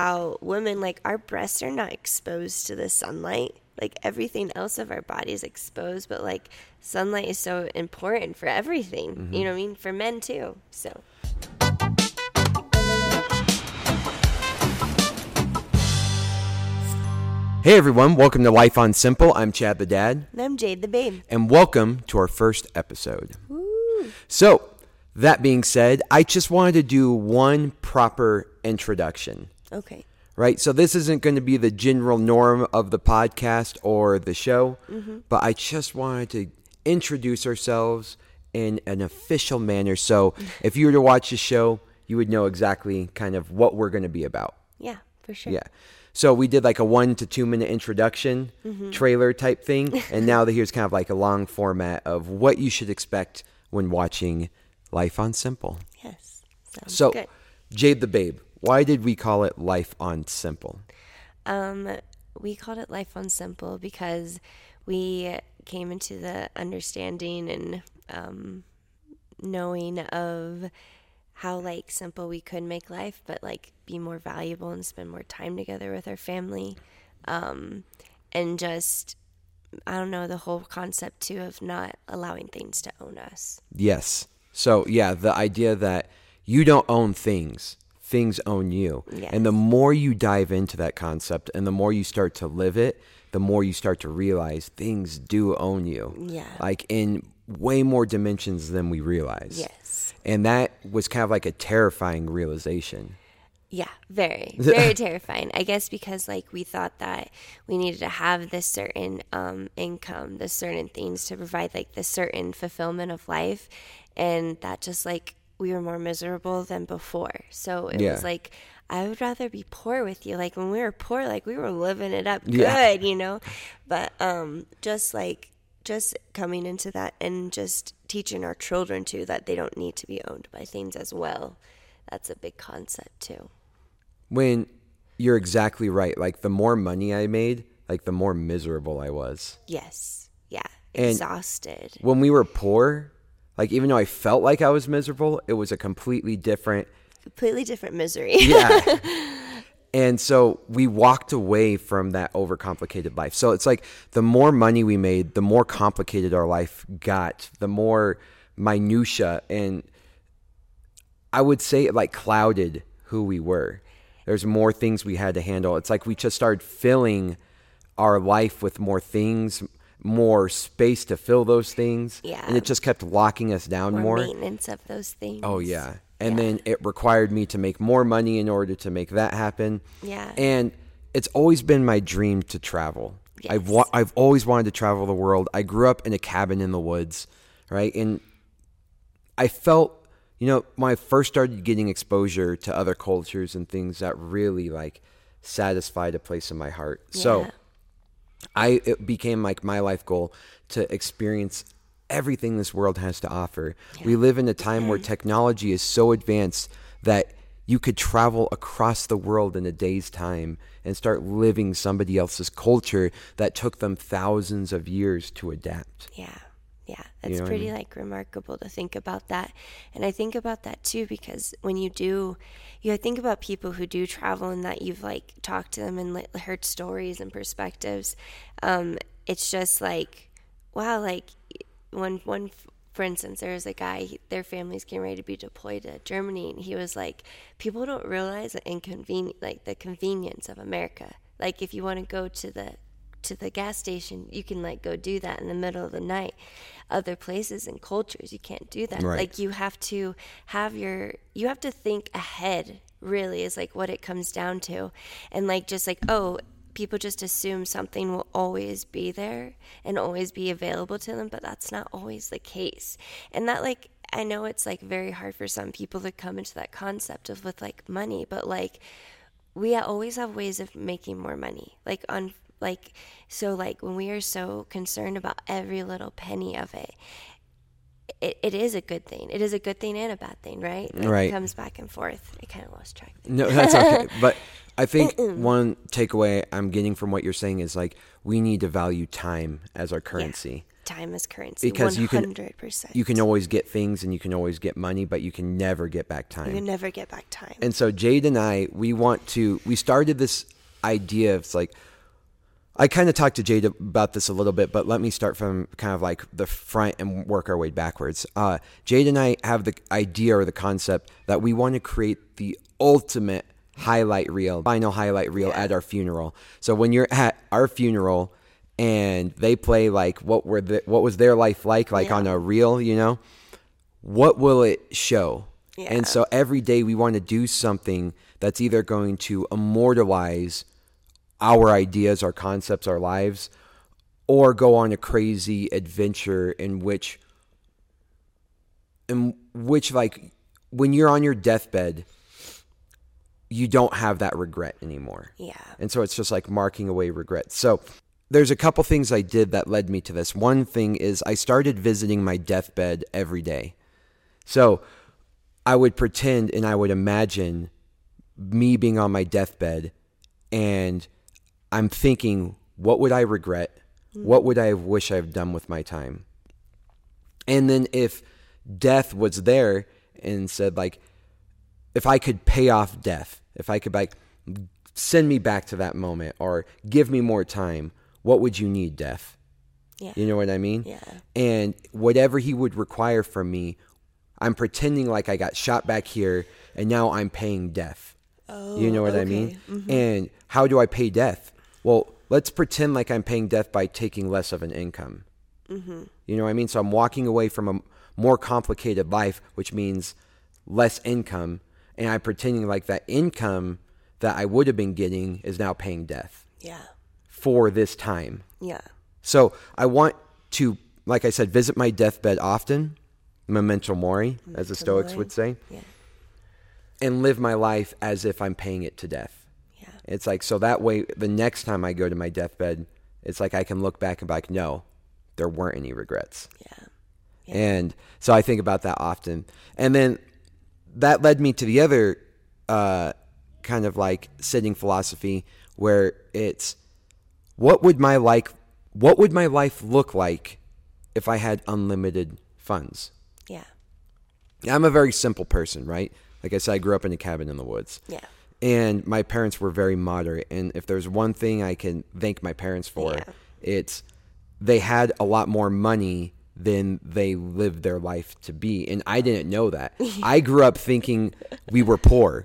how women like our breasts are not exposed to the sunlight like everything else of our body is exposed but like sunlight is so important for everything Mm-hmm. you know what i mean for men too so Hey everyone, welcome to Life on Simple. I'm Chad the Dad, and i'm jade the babe and welcome to our first episode. So, that being said, I just wanted to do one proper introduction. Okay Right? So, this isn't going to be the general norm of the podcast or the show, mm-hmm. but I just wanted to introduce ourselves in an official manner. So, if you were to watch the show, you would know exactly kind of what we're going to be about. yeah for sure Yeah. So we did like a one to two minute introduction mm-hmm. trailer type thing, and now that here's kind of like a long format of what you should expect when watching Life on Simple. yes So, good Jade the Babe, why did we call it Life on Simple? Um, we called it Life on Simple because we came into the understanding and um, knowing of how like simple we could make life, but like be more valuable and spend more time together with our family, um, and just I don't know the whole concept too of not allowing things to own us. Yes. So, yeah, the idea that you don't own things, things own you. Yes. And the more you dive into that concept and the more you start to live it, the more you start to realize things do own you. Yeah. Like in way more dimensions than we realize. Yes. And that was kind of like a terrifying realization. Yeah, very, very terrifying. I guess because like we thought that we needed to have this certain um, income, this certain things to provide like this certain fulfillment of life, and that just like we were more miserable than before. So it Yeah. was like I would rather be poor with you. Like when we were poor, like we were living it up good, Yeah. you know. But um, just like just coming into that and just teaching our children too that they don't need to be owned by things as well. That's a big concept too. When you're exactly right. Like the more money I made, like the more miserable I was. Yes. Yeah. And- Exhausted. when we were poor, like even though I felt like I was miserable, it was a completely different Completely different misery. yeah. and so we walked away from that overcomplicated life. So it's like the more money we made, the more complicated our life got, the more minutia and I would say it like clouded who we were. There's more things we had to handle. It's like we just started filling our life with more things, more space to fill those things. Yeah. And it just kept locking us down More more. maintenance of those things. Oh yeah. And Yeah. then it required me to make more money in order to make that happen. Yeah. And it's always been my dream to travel. I've wa- I've always wanted to travel the world. I grew up in a cabin in the woods, right? And I felt, you know, when I first started getting exposure to other cultures and things that really like satisfied a place in my heart. So Yeah. I it became like my life goal to experience everything this world has to offer. We live in a time where technology is so advanced that you could travel across the world in a day's time and start living somebody else's culture that took them thousands of years to adapt. Yeah. Yeah. It's know what I pretty mean? like remarkable to think about that. And I think about that too because when you do you think about people who do travel and that you've like talked to them and like, heard stories and perspectives. Um, it's just like wow, like one one for instance, there was a guy, their family's getting ready to be deployed to Germany, and he was like, people don't realize the inconvenience, like the convenience of America. Like if you want to go to the to the gas station, you can like go do that in the middle of the night. Other places and cultures, you can't do that. Right. Like you have to have your, you have to think ahead. Really, is like what it comes down to, and like just like oh, people just assume something will always be there and always be available to them, but that's not always the case. And that like I know it's like very hard for some people to come into that concept of with like money, but like we always have ways of making more money. Like on like so like when we are so concerned about every little penny of it, it, it is a good thing. It is a good thing and a bad thing, right? Like, Right. It comes back and forth. I kind of lost track. No, that's okay. but I think one takeaway I'm getting from what you're saying is like we need to value time as our currency. time is currency. because you can 100%. you can always get things and you can always get money, but you can never get back time. You can never get back time. And so Jade and I, we want to, we started this idea of it's like, I kind of talked to Jade about this a little bit, but let me start from kind of like the front and work our way backwards. Uh, Jade and I have the idea or the concept that we want to create the ultimate highlight reel, final highlight reel Yeah. at our funeral. So when you're at our funeral and they play like what were the, what was their life like, like Yeah. on a reel, you know, what will it show? Yeah. And so every day we want to do something that's either going to immortalize our ideas, our concepts, our lives, or go on a crazy adventure in which, in which, like, when you're on your deathbed, you don't have that regret anymore. yeah. And so it's just like marking away regret. So there's a couple things I did that led me to this. One thing is I started visiting my deathbed every day. So I would pretend and I would imagine me being on my deathbed and I'm thinking, what would I regret? What would I wish I've done with my time? And then if death was there and said like if I could pay off death, if I could like send me back to that moment or give me more time, what would you need, death? Yeah. You know what I mean? Yeah. And whatever he would require from me, I'm pretending like I got shot back here and now I'm paying death. Oh, you know what I mean? Oh, mm-hmm. And how do I pay death? Well, let's pretend like I'm paying death by taking less of an income. Mm-hmm. You know what I mean? So I'm walking away from a more complicated life, which means less income, and I'm pretending like that income that I would have been getting is now paying death Yeah. for this time. Yeah. So I want to, like I said, visit my deathbed often, memento mori, as the Stoics mori. would say, Yeah. and live my life as if I'm paying it to death. Yeah. It's like so that way the next time I go to my deathbed, it's like I can look back and be like, no, there weren't any regrets. Yeah. And so I think about that often. And then that led me to the other uh, kind of like sitting philosophy where it's what would my like what would my life look like if I had unlimited funds? Yeah. I'm a very simple person, right? Like I said, I grew up in a cabin in the woods. Yeah. And my parents were very moderate. And if there's one thing I can thank my parents for, Yeah. it's they had a lot more money than they lived their life to be. And I didn't know that. I grew up thinking we were poor.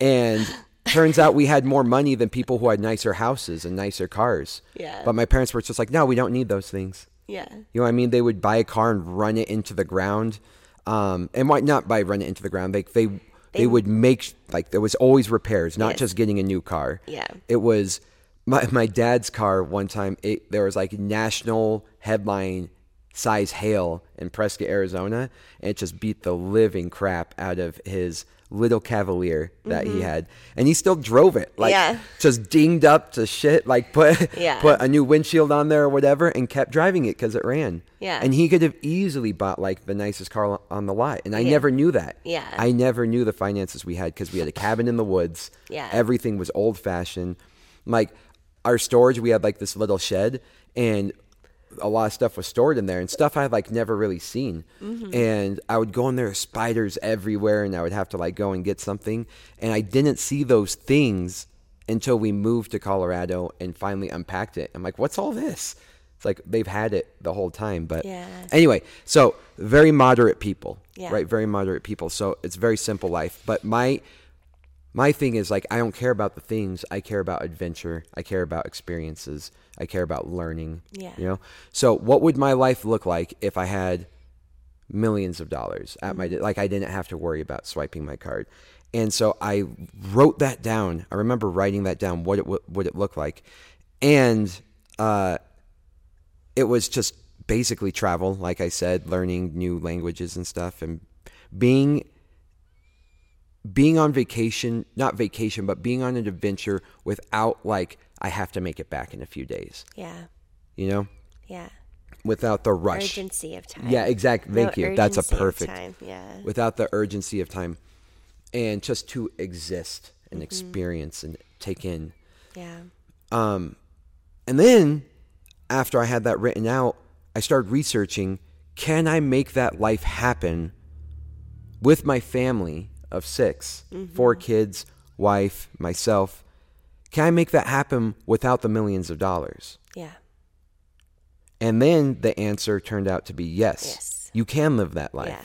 And turns out we had more money than people who had nicer houses and nicer cars. Yeah. But my parents were just like, no, we don't need those things. Yeah. You know what I mean? They would buy a car and run it into the ground. Um, and why not by run it into the ground? They, they, they would make, like, there was always repairs, not Yes. just getting a new car. Yeah. It was my, my dad's car one time, it, there was like national headline size hail in Prescott, Arizona. And it just beat the living crap out of his little Cavalier that he had. And he still drove it. Like, Mm-hmm. Yeah. just dinged up to shit. Like, put, Yeah. put a new windshield on there or whatever and kept driving it because it ran. Yeah. And he could have easily bought like the nicest car on the lot. And I Yeah. never knew that. Yeah. I never knew the finances we had because we had a cabin in the woods. Yeah. Everything was old fashioned. Like our storage, we had like this little shed and a lot of stuff was stored in there and stuff I had like never really seen. Mm-hmm. And I would go in there, spiders everywhere, and I would have to like go and get something. And I didn't see those things until we moved to Colorado and finally unpacked it. I'm like, what's all this? It's like they've had it the whole time. But Yeah. anyway, so very moderate people, Yeah. right? Very moderate people. So it's very simple life. But my my thing is like I don't care about the things. I care about adventure. I care about experiences. I care about learning. Yeah. You know. So what would my life look like if I had millions of dollars at my like I didn't have to worry about swiping my card. And so I wrote that down. I remember writing that down what it would what it looked like. And uh it was just basically travel, like I said, learning new languages and stuff and being being on vacation, not vacation, but being on an adventure without like I have to make it back in a few days, Yeah. you know? Yeah. Without the rush. Urgency of time. Yeah, exactly. Thank No you. That's a perfect. time. Yeah. Without the urgency of time and just to exist and Mm-hmm. experience and take in. Yeah. Um, and then after I had that written out, I started researching can I make that life happen with my family of 6 mm-hmm. four kids, wife, myself? Can I make that happen without the millions of dollars? Yeah. And then the answer turned out to be yes. Yes. You can live that life. Yeah.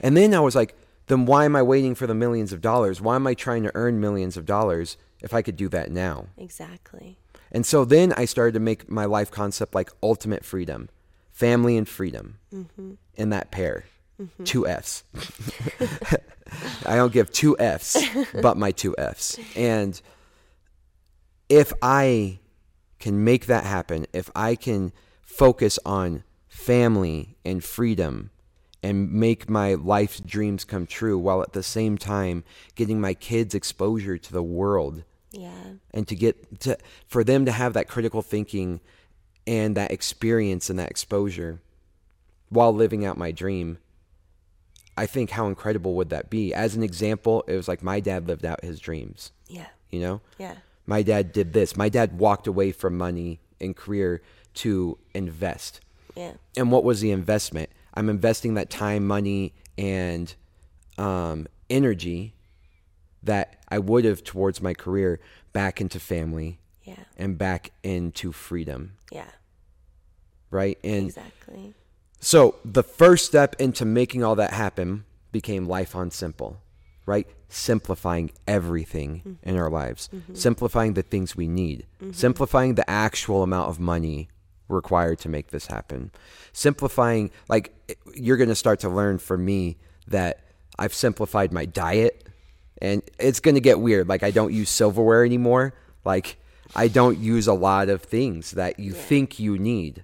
And then I was like, then why am I waiting for the millions of dollars? Why am I trying to earn millions of dollars if I could do that now? Exactly. And so then I started to make my life concept like ultimate freedom, family and freedom mm-hmm. in that pair. Mm-hmm. Two F's. I don't give two F's, but my two F's. And if I can make that happen, if I can focus on family and freedom and make my life's dreams come true while at the same time getting my kids exposure to the world Yeah. and to get to for them to have that critical thinking and that experience and that exposure while living out my dream i think how incredible would that be as an example it was like my dad lived out his dreams Yeah. you know Yeah. my dad did this my dad walked away from money and career to invest Yeah. and what was the investment? I'm investing that time, money, and um, energy that I would have towards my career back into family Yeah. and back into freedom, Yeah. right? And Exactly. So the first step into making all that happen became life on simple, right? Simplifying everything in our lives, mm-hmm. simplifying the things we need, mm-hmm. simplifying the actual amount of money required to make this happen, simplifying, like, you're going to start to learn from me that I've simplified my diet and it's going to get weird. Like, I don't use silverware anymore. Like, I don't use a lot of things that you think you need.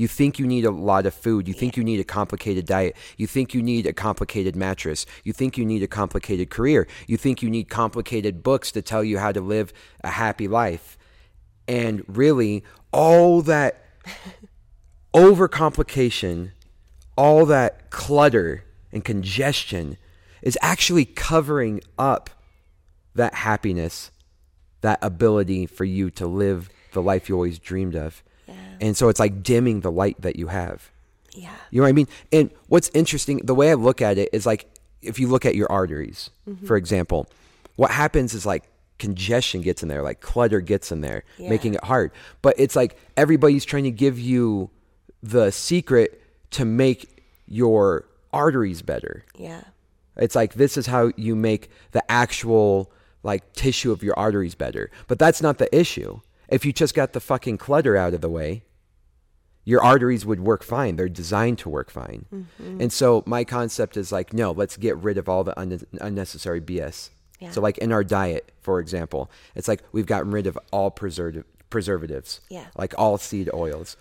You think you need a lot of food. You think you need a complicated diet. You think you need a complicated mattress. You think you need a complicated career. You think you need complicated books to tell you how to live a happy life. And really, all that overcomplication, all that clutter and congestion is actually covering up that happiness, that ability for you to live the life you always dreamed of. And so it's like dimming the light that you have. Yeah. You know what I mean? And what's interesting, the way I look at it is like if you look at your arteries, Mm-hmm. for example, what happens is like congestion gets in there, like clutter gets in there, Yeah. making it hard. But it's like everybody's trying to give you the secret to make your arteries better. Yeah. It's like this is how you make the actual like tissue of your arteries better. But that's not the issue. If you just got the fucking clutter out of the way, your arteries would work fine. They're designed to work fine. And so my concept is like, no, let's get rid of all the un- unnecessary BS. Yeah. So like in our diet, for example, it's like we've gotten rid of all preservative preservatives. Yeah. Like all seed oils,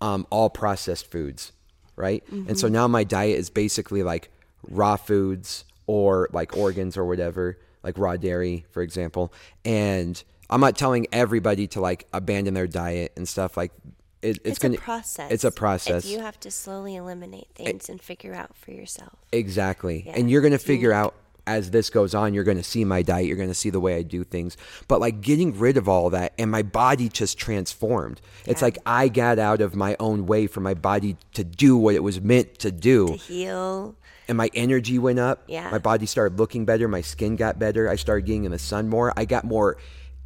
um, all processed foods, right? And so now my diet is basically like raw foods or like organs or whatever, like raw dairy, for example. And I'm not telling everybody to like abandon their diet and stuff like it, it's, It's, gonna a process. It's a process. If you have to slowly eliminate things and figure out for yourself. Exactly. Yeah. And you're going to figure out as this goes on, you're going to see my diet, you're going to see the way I do things. But like getting rid of all that and my body just transformed. It's like I got out of my own way for my body to do what it was meant to do. To heal. and my energy went up. Yeah. My body started looking better. My skin got better. I started getting in the sun more. I got more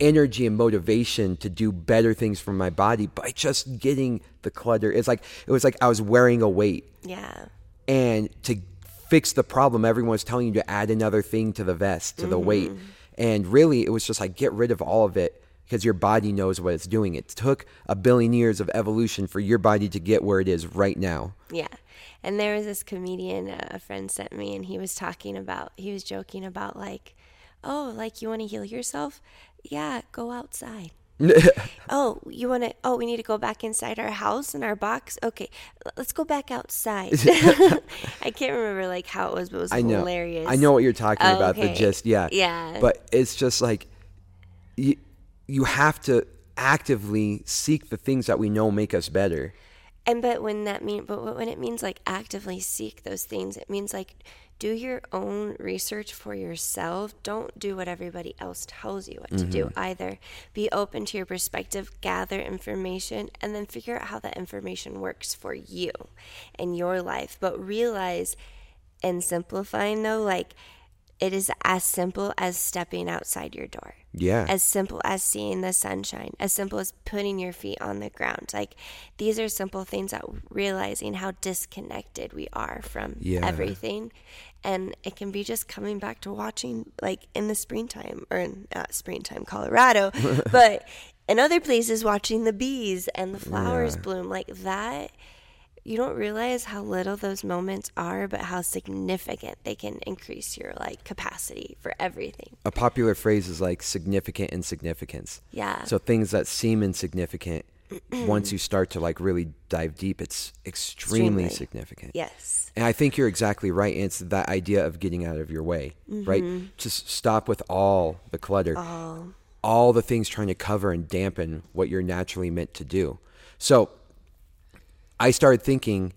energy and motivation to do better things for my body by just getting the clutter. It's like it was like I was wearing a weight Yeah. and to fix the problem everyone was telling you to add another thing to the vest to the weight and really it was just like get rid of all of it because your body knows what it's doing it took a billion years of evolution for your body to get where it is right now Yeah. And there was this comedian uh, a friend sent me, and he was talking about, he was joking about, like, oh, like, you want to heal yourself? Yeah, go outside. oh, you want to, oh, we need to go back inside our house and our box? Okay, let's go back outside. I can't remember, like, how it was, but it was I know. hilarious. I know what you're talking Oh, about. The gist, yeah, Yeah. But it's just like you, you have to actively seek the things that we know make us better. And but when that mean, but when it means like actively seek those things, it means like do your own research for yourself. Don't do what everybody else tells you what to do mm-hmm. either. Be open to your perspective, gather information, and then figure out how that information works for you in your life. But realize and simplifying though, like it is as simple as stepping outside your door. Yeah. As simple as seeing the sunshine, as simple as putting your feet on the ground. Like these are simple things that realizing how disconnected we are from Yeah. everything. And it can be just coming back to watching like in the springtime or in not springtime Colorado, but in other places watching the bees and the flowers Yeah. bloom like that you don't realize how little those moments are, but how significant they can increase your like capacity for everything. a popular phrase is like significant insignificance. Yeah. So things that seem insignificant, once you start to like really dive deep, it's extremely, Extremely. significant. Yes. And I think you're exactly right. It's that idea of getting out of your way, right? Mm-hmm. Just stop with all the clutter, Oh, all the things trying to cover and dampen what you're naturally meant to do. So I started thinking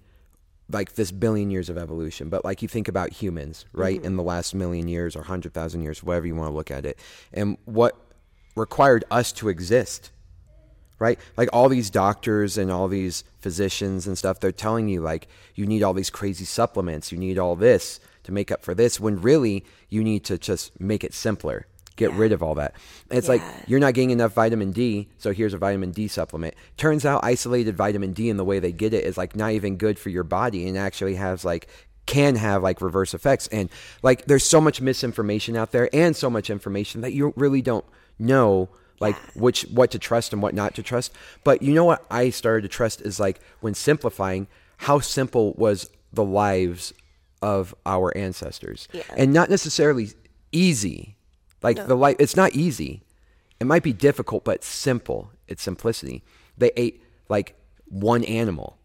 like this billion years of evolution, but like you think about humans, right? Mm-hmm. In the last million years or 100,000 years, whatever you want to look at it, and what required us to exist, right? Like all these doctors and all these physicians and stuff, they're telling you like you need all these crazy supplements, you need all this to make up for this, when really you need to just make it simpler. Get Yeah. rid of all that. And it's like you're not getting enough vitamin D, so here's a vitamin D supplement. Turns out isolated vitamin D and the way they get it is like not even good for your body and actually has like can have like reverse effects and like there's so much misinformation out there and so much information that you really don't know like Yeah. which what to trust and what not to trust. But you know what I started to trust is like when simplifying how simple was the lives of our ancestors. Yeah. And not necessarily easy. Like the life it's not easy. It might be difficult, but simple. It's simplicity. They ate like one animal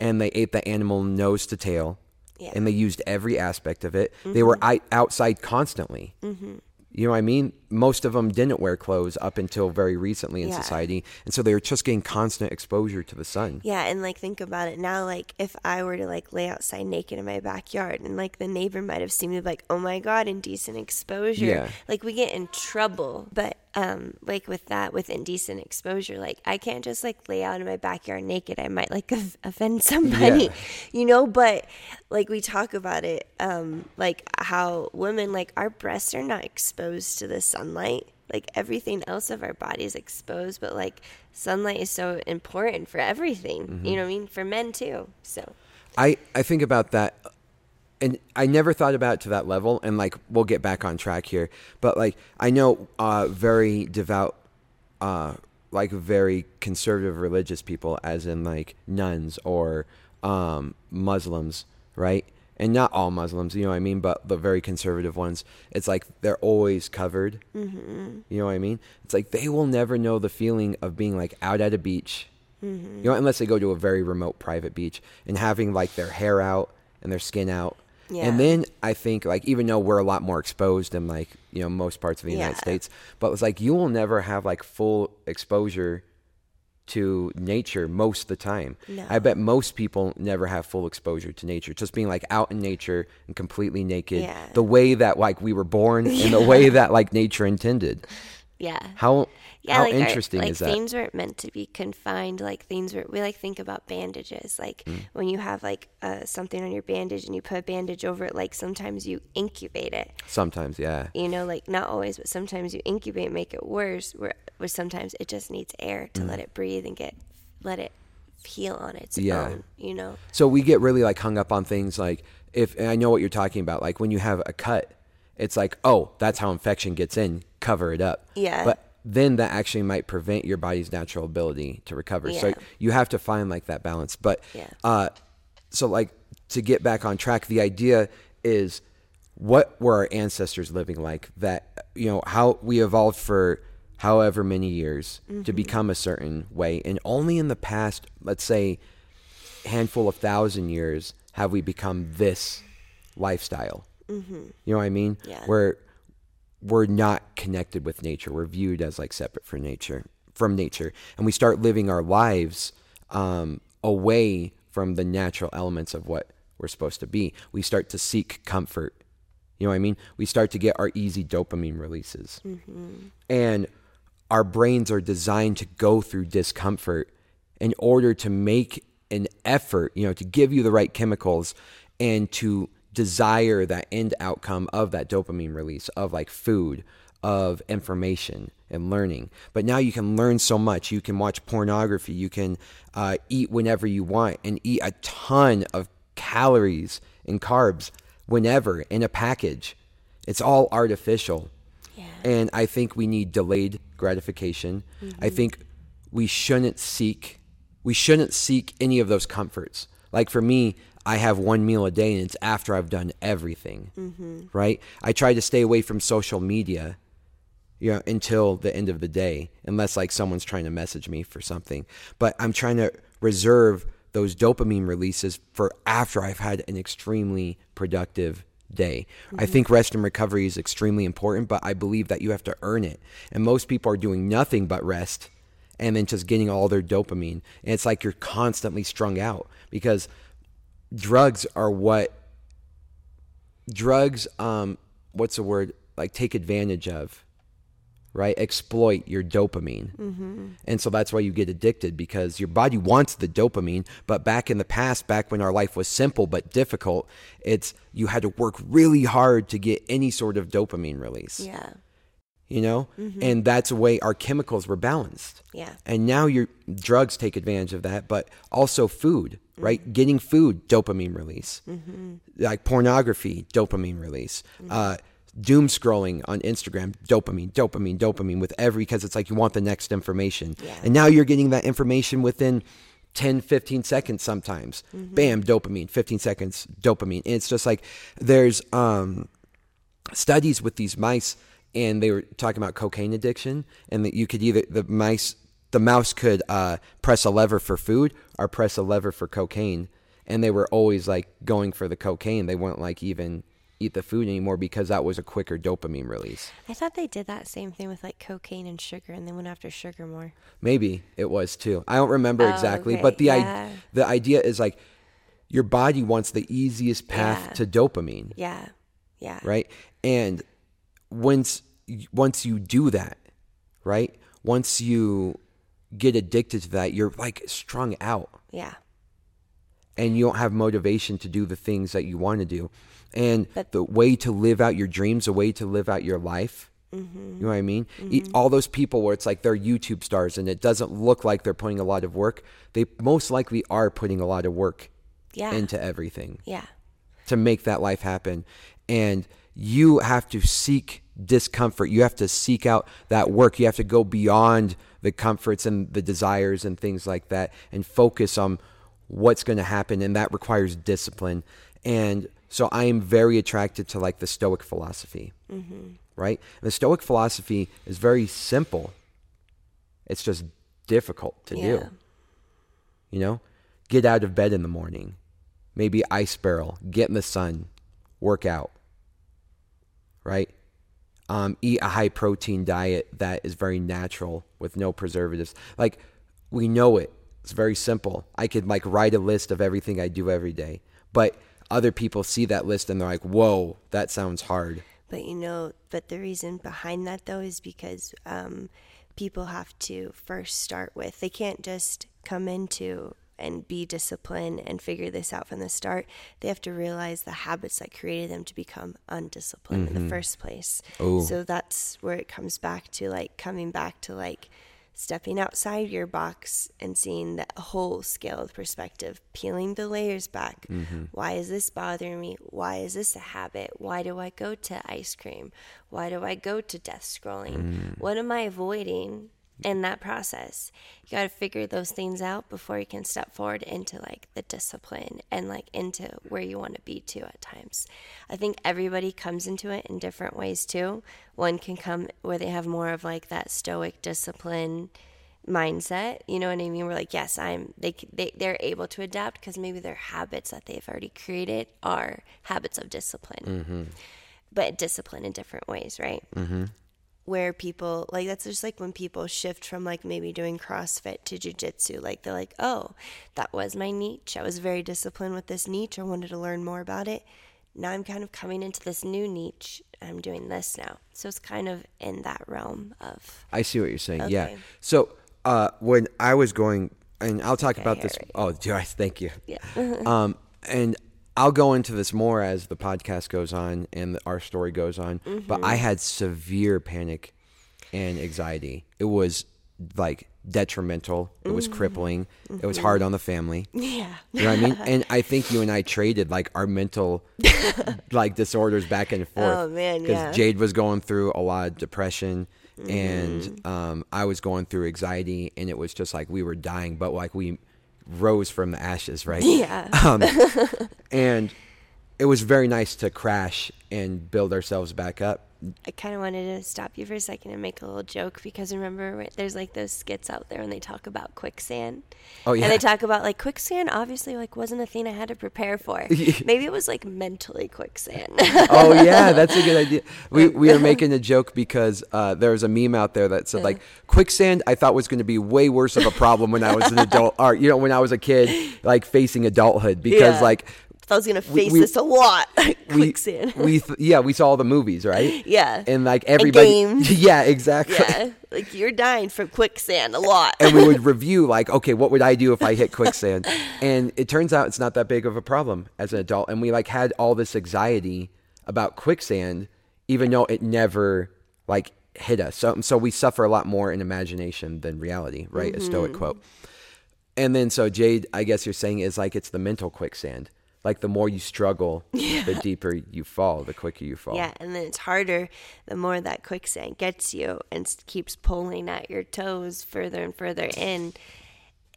and they ate the animal nose to tail Yeah. and they used every aspect of it. They mm-hmm. were I- outside constantly. Mm-hmm. You know what I mean? Most of them didn't wear clothes up until very recently in Yeah. society. And so they were just getting constant exposure to the sun. Yeah, and like think about it now. Like if I were to like lay outside naked in my backyard, and like the neighbor might have seen me like, "Oh my god, indecent exposure!" Yeah. Like we get in trouble. But um, like with that, with indecent exposure, like I can't just like lay out in my backyard naked. I might like offend somebody, Yeah. you know. But like we talk about it, um, like how women like our breasts are not exposed to the sunlight. Like everything else of our body is exposed, but like sunlight is so important for everything. You know what I mean? For men too. So I, I think about that and I never thought about it to that level and like we'll get back on track here. But like I know uh very devout uh like very conservative religious people as in like nuns or um Muslims, right? And not all Muslims, you know what I mean, but the very conservative ones, it's like they're always covered. Mm-hmm. You know what I mean? It's like they will never know the feeling of being like out at a beach, you know, unless they go to a very remote private beach and having like their hair out and their skin out. Yeah. And then I think like even though we're a lot more exposed in like you know most parts of the United States, but it's like you will never have like full exposure to nature most of the time. No. I bet most people never have full exposure to nature. Just being like out in nature and completely naked, Yeah. the way that like we were born and the way that like nature intended. yeah. How Yeah, how like our- interesting like is that? things weren't meant to be confined. Like things were. We like think about bandages. Like Mm. when you have like uh, something on your bandage and you put a bandage over it. Like sometimes you incubate it. Sometimes, yeah. You know, like not always, but sometimes you incubate, make it worse. Where, where sometimes it just needs air to let it breathe and get let it heal on its Mm. Yeah. own. You know. So we get really like hung up on things like if and I know what you're talking about. Like when you have a cut, it's like, oh, that's how infection gets in. Cover it up. Yeah. But then that actually might prevent your body's natural ability to recover. So you have to find like that balance. But Yeah. uh, so like to get back on track, the idea is what were our ancestors living like? That you know how we evolved for however many years to Mm-hmm. become a certain way, and only in the past, let's say, handful of thousand years have we become this lifestyle. Mm-hmm. You know what I mean? Yeah. Where we're not connected with nature. We're viewed as like separate from nature, from nature, and we start living our lives um, away from the natural elements of what we're we're supposed to be. We start to seek comfort. You know what I mean? We start to get our easy dopamine releases. And our brains are designed to go through discomfort in order to make an effort, you know, to give you the right chemicals and to desire that end outcome of that dopamine release of like food, of information and learning. But now you can learn so much. You can watch pornography. You can uh, eat whenever you want and eat a ton of calories and carbs whenever in a package. It's all artificial. Yeah. And I think we need delayed gratification. I think we shouldn't seek we shouldn't seek any of those comforts. Like for me, I have one meal a day and it's after I've done everything. Mm-hmm. Right? I try to stay away from social media you know, until the end of the day, unless like someone's trying to message me for something. But I'm trying to reserve those dopamine releases for after I've had an extremely productive day. I mm-hmm. think rest and recovery is extremely important, but I believe that you have to earn it. And most people are doing nothing but rest and then just getting all their dopamine. And it's like you're constantly strung out because drugs are what drugs um what's the word like take advantage of right? Exploit your dopamine. And so that's why you get addicted because your body wants the dopamine. But back in the past back when our life was simple but difficult it's you had to work really hard to get any sort of dopamine release. Yeah. you know? And that's the way our chemicals were balanced. Yeah. and now your drugs take advantage of that but also food right? Getting food dopamine release. Like pornography dopamine release. Uh, doom scrolling on instagram dopamine dopamine dopamine with every because it's like you want the next information. Yeah. and now you're getting that information within 10 15 seconds sometimes. Bam dopamine 15 seconds dopamine. And it's just like there's um studies with these mice and they were talking about cocaine addiction and that you could either the mice the mouse could uh, press a lever for food or press a lever for cocaine and they were always like going for the cocaine they wouldn't like even eat the food anymore because that was a quicker dopamine release I thought they did that same thing with like cocaine and sugar, and they went after sugar more. maybe it was too i don't remember Oh, exactly okay, but the yeah. i- the idea is like your body wants the easiest path Yeah. to dopamine Yeah. Yeah. right? And once once you do that, right? Once you get addicted to that, you're like strung out Yeah. and you don't have motivation to do the things that you want to do. And But- the way to live out your dreams, the way to live out your life, Mm-hmm. you know what I mean? E- All those people where it's like they're YouTube stars and it doesn't look like they're putting a lot of work, they most likely are putting a lot of work Yeah. into everything yeah. to make that life happen. And you have to seek discomfort. You have to seek out that work. You have to go beyond the comforts and the desires and things like that and focus on what's going to happen. And that requires discipline. And so I am very attracted to like the Stoic philosophy, mm-hmm. right? And the Stoic philosophy is very simple. It's just difficult to Yeah. do. You know, get out of bed in the morning, maybe ice barrel, get in the sun, work out, right? Um, eat a high protein diet that is very natural with no preservatives. Like we know it. It's very simple. I could like write a list of everything I do every day, but other people see that list and they're like, "Whoa, that sounds hard." But you know, but the reason behind that though is because um, people have to first start with, they can't just come into and be disciplined and figure this out from the start. They have to realize the habits that created them to become undisciplined in the mm-hmm. first place. Ooh. So that's where it comes back to like coming back to like stepping outside your box and seeing the whole scale of perspective, peeling the layers back. Mm-hmm. Why is this bothering me? Why is this a habit? Why do I go to ice cream? Why do I go to death scrolling? Mm. What am I avoiding in that process? You got to figure those things out before you can step forward into like the discipline and like into where you want to be to at times. I think everybody comes into it in different ways too. One can come where they have more of like that stoic discipline mindset you know what i mean we're like yes i'm they, they they're able to adapt because maybe their habits that they've already created are habits of discipline mm-hmm. but discipline in different ways right mm-hmm. Where people like that's just like when people shift from like maybe doing CrossFit to jujitsu. Like they're like, oh, that was my niche. I was very disciplined with this niche. I wanted to learn more about it. Now I'm kind of coming into this new niche. I'm doing this now. So it's kind of in that realm of I see what you're saying. Yeah. So uh, when I was going, and I'll talk about this. Harry. Oh, Joyce, thank you. yeah. um, and I'll go into this more as the podcast goes on and our story goes on. But I had severe panic and anxiety. It was like detrimental. It was crippling. It was hard on the family. yeah. You know what I mean? And I think you and I traded like our mental like disorders back and forth. Oh, man, Because yeah. Jade was going through a lot of depression Mm-hmm. and um, I was going through anxiety and it was just like we were dying, but like we rose from the ashes, right? Yeah. Um, and it was very nice to crash and build ourselves back up. I kind of wanted to stop you for a second and make a little joke because remember there's like those skits out there when they talk about quicksand. Oh, yeah. And they talk about like quicksand obviously like wasn't a thing I had to prepare for. Maybe it was like mentally quicksand. oh yeah, that's a good idea. We we were making a joke because uh, there was a meme out there that said like quicksand. I thought was going to be way worse of a problem when I was an adult, or you know, when I was a kid, like facing adulthood, because Yeah. like I was gonna face we- this a lot. we quicksand. we th- yeah we saw all the movies right Yeah. and like everybody games. yeah exactly yeah, like you're dying from quicksand a lot. and we would review like okay what would i do if i hit quicksand and it turns out it's not that big of a problem as an adult and we like had all this anxiety about quicksand even though it never like hit us so so we suffer a lot more in imagination than reality right a stoic mm-hmm. quote and then so jade i guess you're saying is like it's the mental quicksand like the more you struggle the deeper you fall the quicker you fall Yeah, and then it's harder the more that quicksand gets you and keeps pulling at your toes further and further in.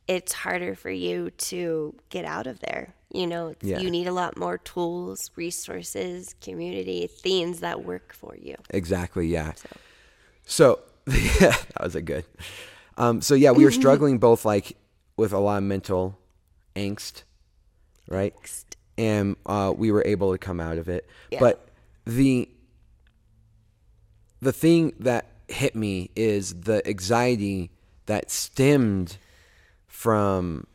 It's harder for you to get out of there. You know, it's, Yeah. you need a lot more tools, resources, community, things that work for you. Exactly. Yeah. So, yeah, that was a good. Um, so yeah, we were struggling both like with a lot of mental angst, right? And uh, we were able to come out of it. Yeah. But the the thing that hit me is the anxiety that stemmed from,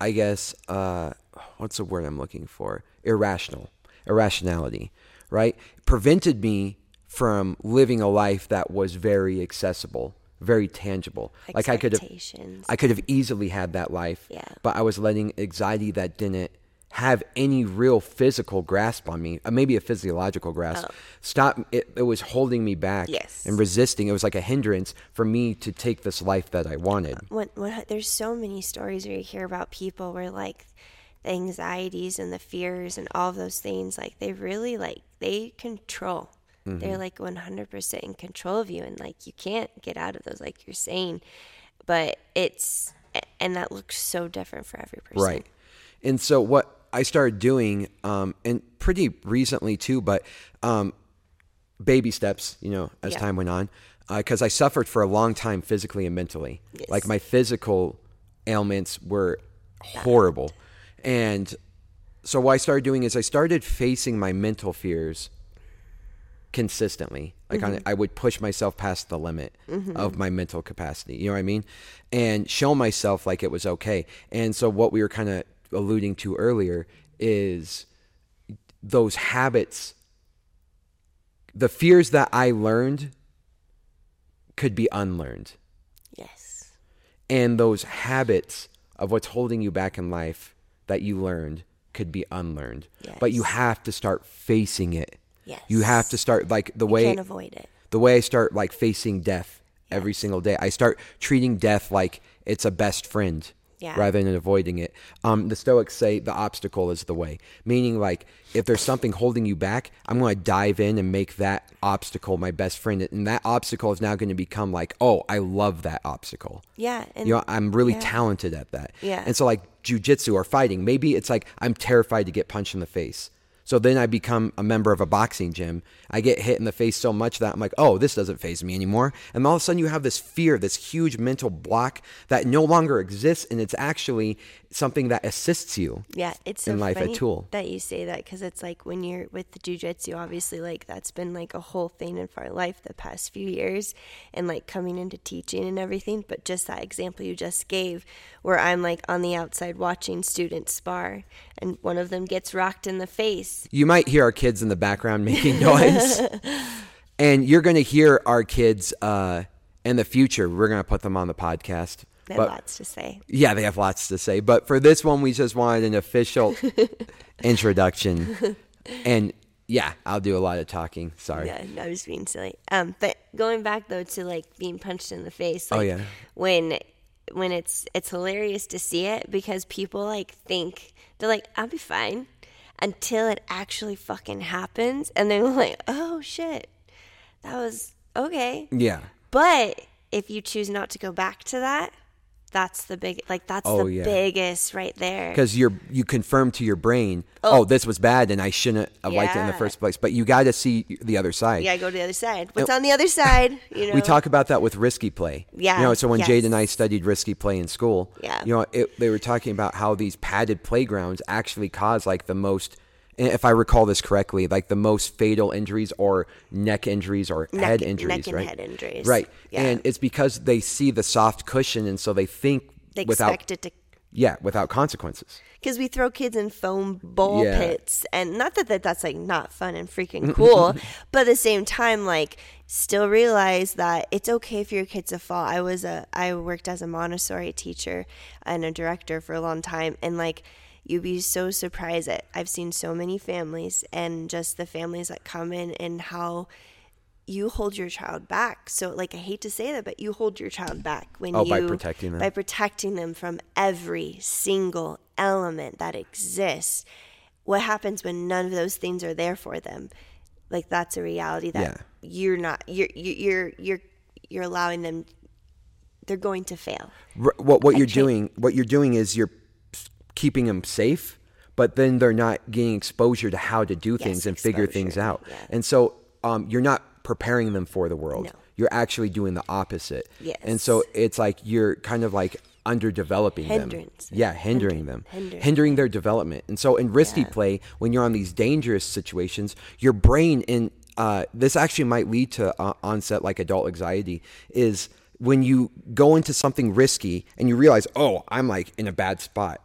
I guess, uh, what's the word I'm looking for? Irrational, irrationality, right? Prevented me from living a life that was very accessible, very tangible. Like I could have, I could have easily had that life, Yeah. but I was letting anxiety that didn't have any real physical grasp on me, uh, maybe a physiological grasp, stop. It, it was holding me back Oh. Yes. and resisting. It was like a hindrance for me to take this life that I wanted. when, when there's so many stories where you hear about people where like the anxieties and the fears and all of those things like they really like they control they're like 100% in control of you and like you can't get out of those like you're saying but it's and that looks so different for every person Right. And so what I started doing, um, and pretty recently too, but um, baby steps, you know, as Yeah. time went on, because I suffered for a long time physically and mentally. Yes. Like my physical ailments were horrible. And so what I started doing is I started facing my mental fears consistently. Like on, I would push myself past the limit of my mental capacity. You know what I mean? And show myself like it was okay. And so what we were kind of alluding to earlier is those habits the fears that I learned could be unlearned. yes And those habits of what's holding you back in life that you learned could be unlearned. yes. But you have to start facing it. yes You have to start like the you way can't avoid it the way I start like facing death every single day. I start treating death like it's a best friend Yeah. rather than avoiding it. Um, the Stoics say the obstacle is the way, meaning like if there's something holding you back, I'm going to dive in and make that obstacle my best friend. And that obstacle is now going to become like, oh, I love that obstacle. yeah and You know, I'm really yeah. talented at that. Yeah. And so like jujitsu or fighting, maybe it's like I'm terrified to get punched in the face. So then I become a member of a boxing gym. I get hit in the face so much that I'm like, oh, this doesn't faze me anymore. And all of a sudden you have this fear, this huge mental block that no longer exists. And it's actually something that assists you. Yeah, it's so in life, a tool. that you say that because it's like when you're with the jujitsu, obviously, like that's been like a whole thing in our life the past few years, and like coming into teaching and everything. But just that example you just gave, where I'm like on the outside watching students spar, and one of them gets rocked in the face. You might hear our kids in the background making noise. and you're going to hear our kids uh, in the future. We're going to put them on the podcast. They But- have lots to say. Yeah, they have lots to say. But for this one, we just wanted an official introduction. And yeah, I'll do a lot of talking. Sorry. Yeah, no, I was being silly. Um, but going back though to like being punched in the face. Oh, yeah. When when it's it's hilarious to see it because people like think they're like I'll be fine until it actually fucking happens and they're like oh shit that was okay. Yeah. But if you choose not to go back to that, that's the big like that's Oh, the yeah. biggest right there. Because you're you confirm to your brain, oh. oh this was bad, and I shouldn't have liked it in the first place. But you got to see the other side. yeah, go to the other side. What's on the other side? You know, We talk about that with risky play. Yeah, You know, so when Jade and I studied risky play in school, Yeah. you know, it, they were talking about how these padded playgrounds actually cause like the most, if I recall this correctly, like the most fatal injuries are neck injuries or Neck- head neck injuries, and right? head injuries. Right. Yeah. And it's because they see the soft cushion and so they think they without, expect it to yeah, without consequences. because we throw kids in foam bowl Yeah. pits and not that, that that's like not fun and freaking cool but at the same time like still realize that it's okay for your kids to fall i was a i worked as a montessori teacher and a director for a long time and like you'd be so surprised at i've seen so many families and just the families that come in and how you hold your child back. So, like, I hate to say that, but you hold your child back when Oh, you by protecting them. by protecting them from every single element that exists. What happens when none of those things are there for them? Like, that's a reality that Yeah. you're not. You're you- you're you're you're allowing them. They're going to fail. What what you're doing what you're doing is you're keeping them safe but then they're not getting exposure to how to do things and figure things out yeah. and so um, you're not preparing them for the world No. you're actually doing the opposite Yes. and so it's like you're kind of like underdeveloping Hindrance. them yeah hindering them hindering. hindering their development and so in risky Yeah. play when you're on these dangerous situations your brain in uh, this actually might lead to uh, onset like adult anxiety is when you go into something risky and you realize oh i'm like in a bad spot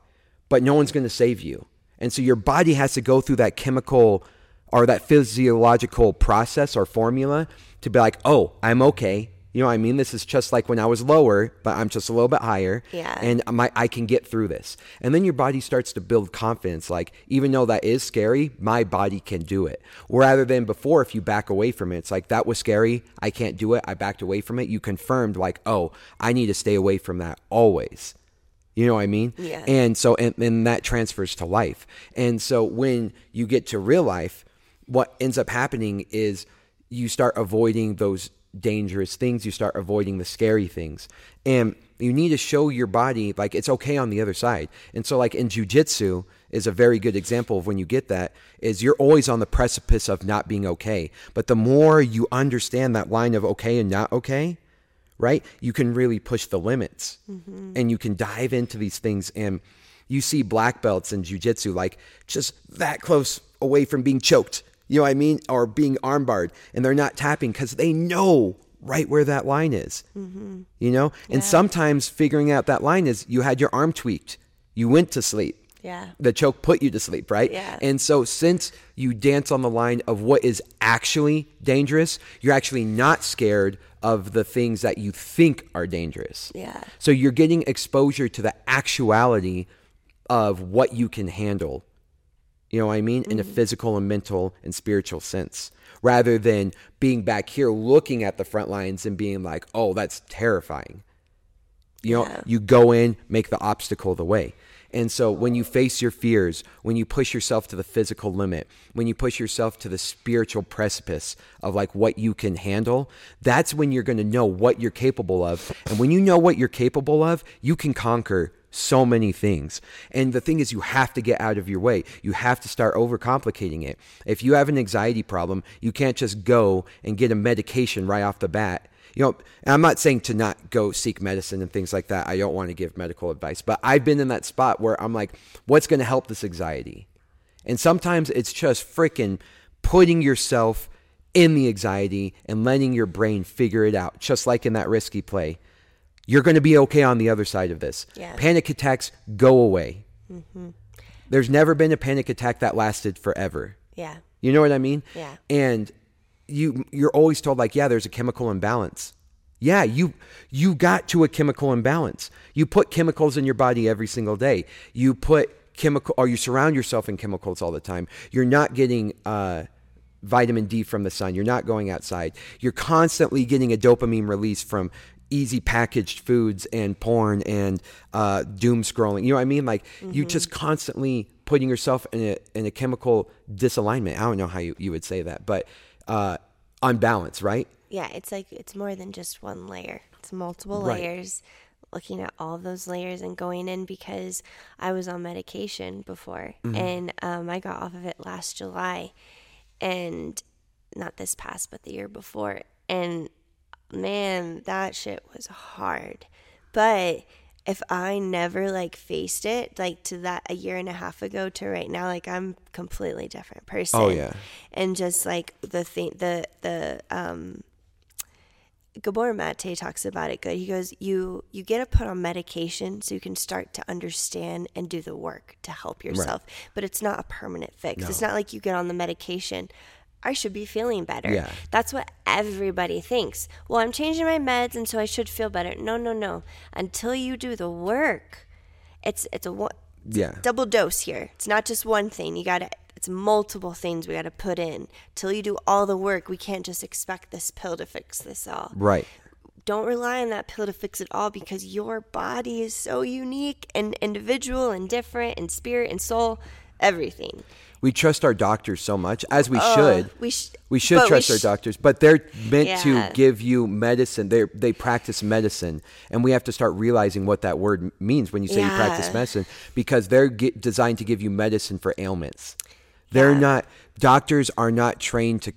but no one's going to save you and so your body has to go through that chemical or that physiological process or formula to be like oh i'm okay you know what i mean this is just like when i was lower but i'm just a little bit higher Yeah. and my, I can get through this. And then your body starts to build confidence. Like, even though that is scary, my body can do it. Rather than before, if you back away from it, it's like, that was scary. I can't do it. I backed away from it. You confirmed, like, oh, I need to stay away from that always. You know what I mean? Yeah. And so, and, and that transfers to life. And so, when you get to real life, what ends up happening is you start avoiding those dangerous things. You start avoiding the scary things. And you need to show your body like it's okay on the other side. And so, like in jujitsu, is a very good example of when you get that is you're always on the precipice of not being okay. But the more you understand that line of okay and not okay, right? You can really push the limits mm-hmm. and you can dive into these things. And you see black belts in jujitsu, like just that close away from being choked, you know what I mean? Or being armbarred, and they're not tapping because they know right where that line is, mm-hmm. you know? And sometimes figuring out that line is you had your arm tweaked, you went to sleep. Yeah. The choke put you to sleep, right? Yeah. And so, since you dance on the line of what is actually dangerous, you're actually not scared of the things that you think are dangerous. Yeah. So, you're getting exposure to the actuality of what you can handle. You know what I mean? In a Mm-hmm. physical and mental and spiritual sense, rather than being back here looking at the front lines and being like, oh, that's terrifying. You know, Yeah. you go in, make the obstacle the way. And so when you face your fears, when you push yourself to the physical limit, when you push yourself to the spiritual precipice of like what you can handle, that's when you're going to know what you're capable of. And when you know what you're capable of, you can conquer so many things. And the thing is, you have to get out of your way. You have to start overcomplicating it. If you have an anxiety problem, you can't just go and get a medication right off the bat. You know, and I'm not saying to not go seek medicine and things like that. I don't want to give medical advice, but I've been in that spot where I'm like, what's going to help this anxiety? And sometimes it's just freaking putting yourself in the anxiety and letting your brain figure it out, just like in that risky play. You're going to be okay on the other side of this. Yeah. Panic attacks go away. Mm-hmm. There's never been a panic attack that lasted forever. Yeah. You know what I mean? Yeah. And you you're always told like, yeah, there's a chemical imbalance. Yeah, you you got to a chemical imbalance. You put chemicals in your body every single day. You put chemical or you surround yourself in chemicals all the time. You're not getting uh, vitamin D from the sun. You're not going outside. You're constantly getting a dopamine release from easy packaged foods and porn and uh, doom scrolling. You know what I mean? Like you just constantly putting yourself in a in a chemical disalignment. I don't know how you, you would say that, but uh, unbalance, right? Yeah, it's like it's more than just one layer. It's multiple Right. layers. Looking at all those layers and going in because I was on medication before Mm-hmm. and um, I got off of it last July and not this past but the year before and man that shit was hard but if I never like faced it like to that a year and a half ago to right now like I'm completely different person Oh, yeah. and just like the thing the the um Gabor Mate talks about it good. He goes, "You you get to put on medication so you can start to understand and do the work to help yourself, but it's not a permanent fix. It's not like you get on the medication. I should be feeling better. Yeah. That's what everybody thinks. Well, I'm changing my meds, and so I should feel better. No, no, no. Until you do the work, it's it's a one Yeah. double dose here. It's not just one thing. You got to it's multiple things we got to put in. Till you do all the work, we can't just expect this pill to fix this all. Right. Don't rely on that pill to fix it all because your body is so unique and individual and different and spirit and soul, everything. We trust our doctors so much, as we should. we sh- We should but we trust our doctors, but they're meant Yeah. to give you medicine. They they practice medicine, and we have to start realizing what that word means when you say you practice medicine, because they're get, designed to give you medicine for ailments. They're Yeah. not doctors are not trained to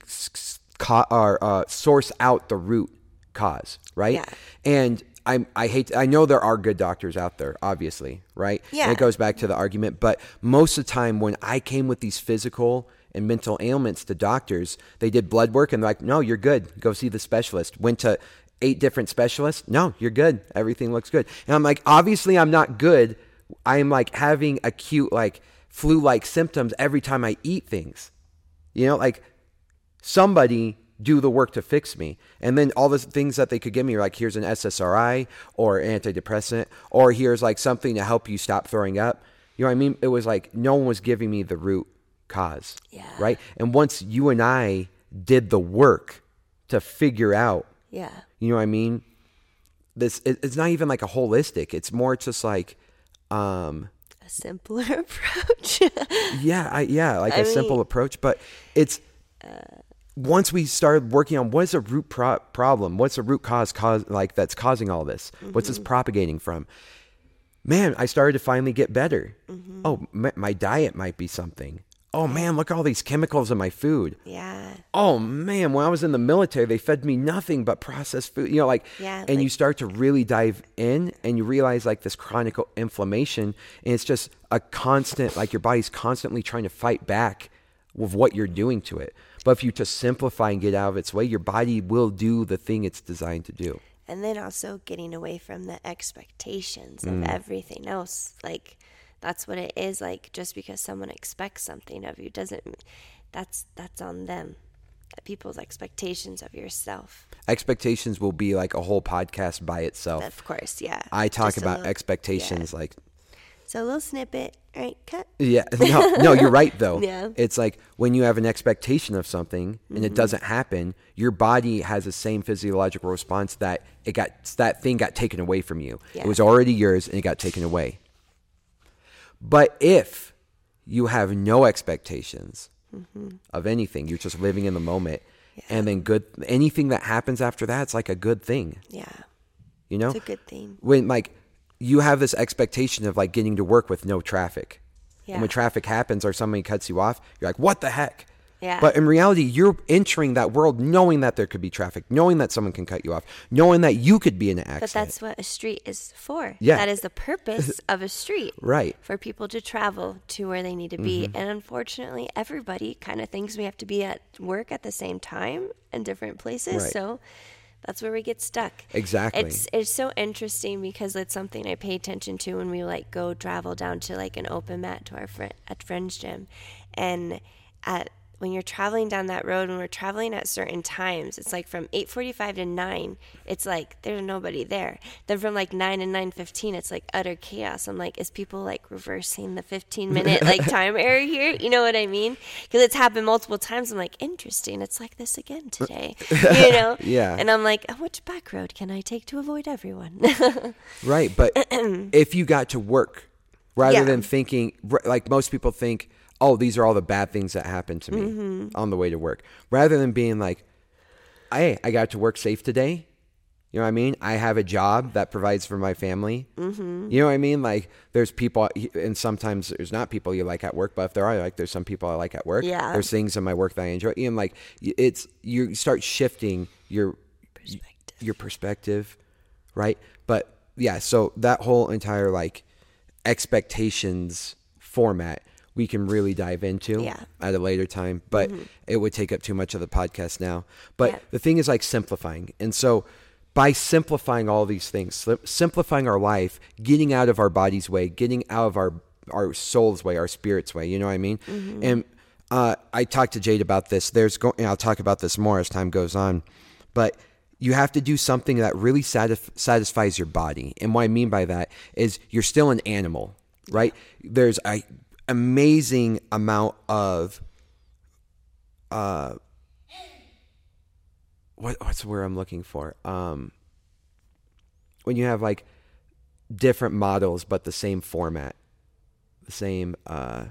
or, uh, source out the root cause, right? Yeah. And I I hate I know there are good doctors out there, obviously, right? And Yeah. it goes back to the argument, but most of the time when I came with these physical and mental ailments to doctors, they did blood work and they're like, "No, you're good. Go see the specialist." Went to eight different specialists. No, you're good. Everything looks good. And I'm like, obviously I'm not good. I am like having acute like flu-like symptoms every time I eat things. You know, like somebody do the work to fix me. And then all the things that they could give me are like, here's an SSRI or antidepressant, or here's like something to help you stop throwing up. You know what I mean? It was like no one was giving me the root cause. Yeah. Right. And once you and I did the work to figure out, Yeah. you know what I mean? This it, it's not even like a holistic. It's more just like, um, A simpler approach. yeah, I, yeah, like I a simple approach. But it's once we started working on what is a root pro- problem, what's the root cause, cause like that's causing all this, what's Mm-hmm. this propagating from? Man, I started to finally get better. Mm-hmm. Oh, my, my diet might be something. Oh man, look at all these chemicals in my food. yeah. Oh man, when I was in the military, they fed me nothing but processed food. You know, like, Yeah, and you start to really dive in and you realize like this chronic inflammation, and it's just a constant, like your body's constantly trying to fight back with what you're doing to it. But if you just simplify and get out of its way, your body will do the thing it's designed to do. and then also getting away from the expectations Mm. of everything else like that's what it is like just because someone expects something of you doesn't that's that's on them people's expectations of yourself Expectations will be like a whole podcast by itself. of course yeah I talk Just about little- expectations like so a little snippet right? cut Yeah, no, no, you're right though. Yeah. It's like when you have an expectation of something and it mm-hmm. doesn't happen, your body has the same physiological response that it got that thing got taken away from you. Yeah. It was already yours and it got taken away. But if you have no expectations mm-hmm. of anything, you're just living in the moment, and then good anything that happens after that, it's like a good thing. yeah You know, it's a good thing when like you have this expectation of like getting to work with no traffic. Yeah. And when traffic happens or somebody cuts you off, you're like, what the heck? Yeah. But in reality, you're entering that world knowing that there could be traffic, knowing that someone can cut you off, knowing that you could be in an accident. But that's what a street is for. Yeah. That is the purpose of a street. Right. For people to travel to where they need to be. Mm-hmm. And unfortunately, everybody kind of thinks we have to be at work at the same time in different places. Right. So that's where we get stuck. Exactly. It's it's so interesting because it's something I pay attention to when we like go travel down to like an open mat to our friend at friend's gym, and at when you're traveling down that road when we're traveling at certain times it's like from 8.45 to 9 it's like there's nobody there. Then from like 9 and 9.15 it's like utter chaos. I'm like is people like reversing the 15 minute like time error here? You know what i mean? Because it's happened multiple times. I'm like interesting it's like this again uh, today you know? Yeah. and i'm like oh, which back road can i take to avoid everyone? Right, but if you got to work rather Yeah. than thinking like most people think, "Oh, these are all the bad things that happened to me Mm-hmm. on the way to work." Rather than being like, "Hey, I got to work safe today." You know what I mean? I have a job that provides for my family. Mm-hmm. You know what I mean? Like, there's people, and sometimes there's not people you like at work, but if there are, like, there's some people I like at work. Yeah. There's things in my work that I enjoy. And like, it's you start shifting your Perspective. your perspective, right? But yeah, so that whole entire like expectations format we can really dive into Yeah. at a later time, but it would take up too much of the podcast now. But Yeah. the thing is like simplifying. And so by simplifying all these things, simplifying our life, getting out of our body's way, getting out of our our soul's way, our spirit's way, you know what I mean? And uh, I talked to Jade about this. There's go- and I'll talk about this more as time goes on, but you have to do something that really satisf- satisfies your body. And what I mean by that is you're still an animal, right? There's a amazing amount of uh what what's where I'm looking for? Um when you have like different models but the same format, the same uh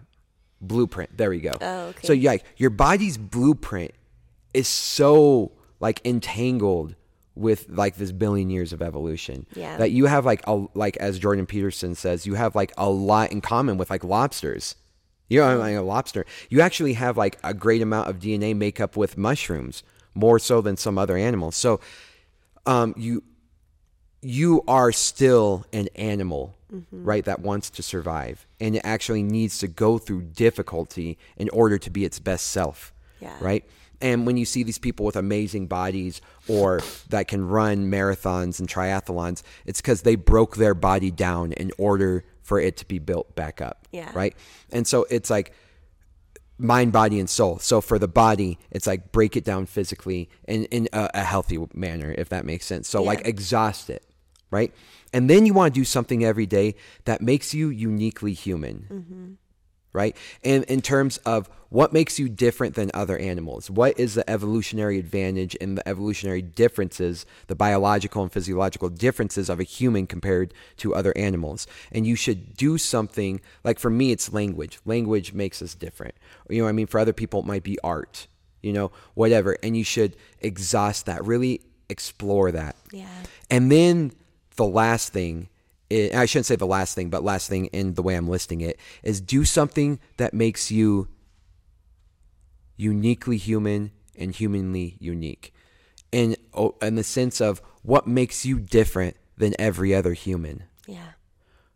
blueprint. There we go. Oh, okay. So yeah, your body's blueprint is so like entangled with like this billion years of evolution Yeah. that you have like a like as Jordan Peterson says, you have like a lot in common with like lobsters. You know, like a lobster. You actually have like a great amount of DNA makeup with mushrooms, more so than some other animals. So, um, you you are still an animal, right? That wants to survive, and it actually needs to go through difficulty in order to be its best self, Yeah. right? And when you see these people with amazing bodies or that can run marathons and triathlons, it's because they broke their body down in order for it to be built back up. Yeah. Right. And so it's like mind, body, and soul. So for the body, it's like break it down physically in, in a, a healthy manner, if that makes sense. So Yeah. like exhaust it. Right. And then you want to do something every day that makes you uniquely human mm-hmm. Right? And in terms of what makes you different than other animals, what is the evolutionary advantage and the evolutionary differences, the biological and physiological differences of a human compared to other animals. And you should do something like for me, it's language. Language makes us different. You know what I mean? For other people, it might be art, you know, whatever. And you should exhaust that, really explore that. Yeah. And then the last thing, i I shouldn't say the last thing, but last thing in the way I'm listing it is do something that makes you uniquely human and humanly unique. In, oh, in the sense of what makes you different than every other human. Yeah.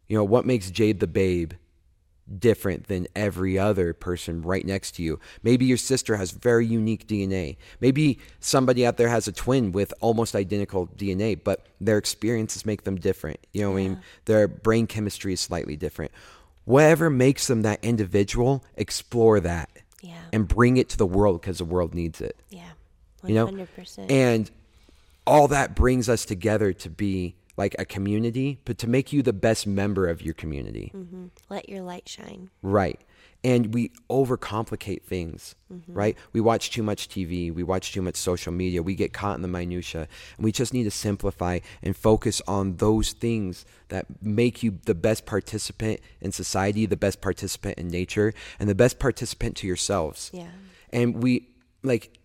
You know, what makes Jade the Babe different than every other person right next to you? Maybe your sister has very unique DNA. Maybe somebody out there has a twin with almost identical DNA, but their experiences make them different. You know what I mean? Their brain chemistry is slightly different. Whatever makes them that individual, explore that Yeah. and bring it to the world because the world needs it Yeah. you know 100%. and all that brings us together to be like a community but to make you the best member of your community. Mm-hmm. Let your light shine. right. And we overcomplicate things right? We watch too much tv we watch too much social media. We get caught in the minutia. And we just need to simplify and focus on those things that make you the best participant in society the best participant in nature and the best participant to yourselves. Yeah. and we like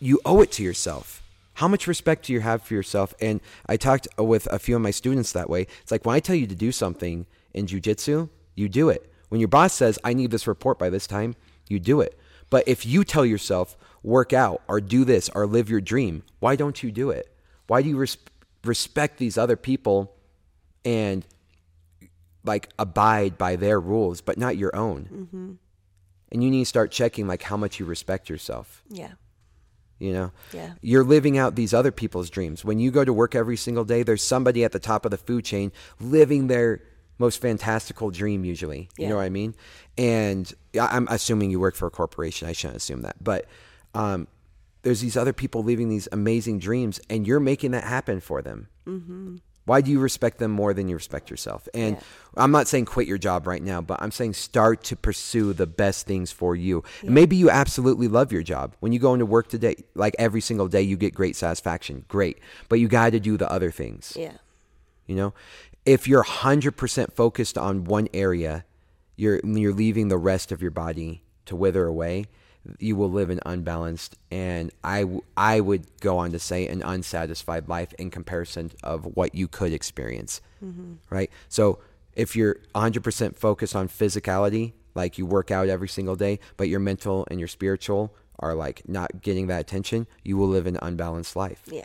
you owe it to yourself How much respect do you have for yourself? And I talked with a few of my students that way. It's like when I tell you to do something in jujitsu, you do it. When your boss says, I need this report by this time, you do it. But if you tell yourself, work out or do this or live your dream, why don't you do it? Why do you res- respect these other people and like abide by their rules, but not your own? Mm-hmm. And you need to start checking like how much you respect yourself. Yeah. You know, Yeah. you're living out these other people's dreams. When you go to work every single day, there's somebody at the top of the food chain living their most fantastical dream. Usually, you know what I mean. And I'm assuming you work for a corporation. I shouldn't assume that, but um, there's these other people living these amazing dreams, and you're making that happen for them. Mm-hmm. Why do you respect them more than you respect yourself? And Yeah. I'm not saying quit your job right now, but I'm saying start to pursue the best things for you. And maybe you absolutely love your job. When you go into work today, like every single day, you get great satisfaction. Great. But you got to do the other things. Yeah. You know, if you're 100% focused on one area, you're, you're leaving the rest of your body to wither away. You will live an unbalanced and I, w- I would go on to say an unsatisfied life in comparison of what you could experience. Mm-hmm. Right. So if you're 100% focused on physicality, like you work out every single day, but your mental and your spiritual are like not getting that attention, you will live an unbalanced life. Yeah.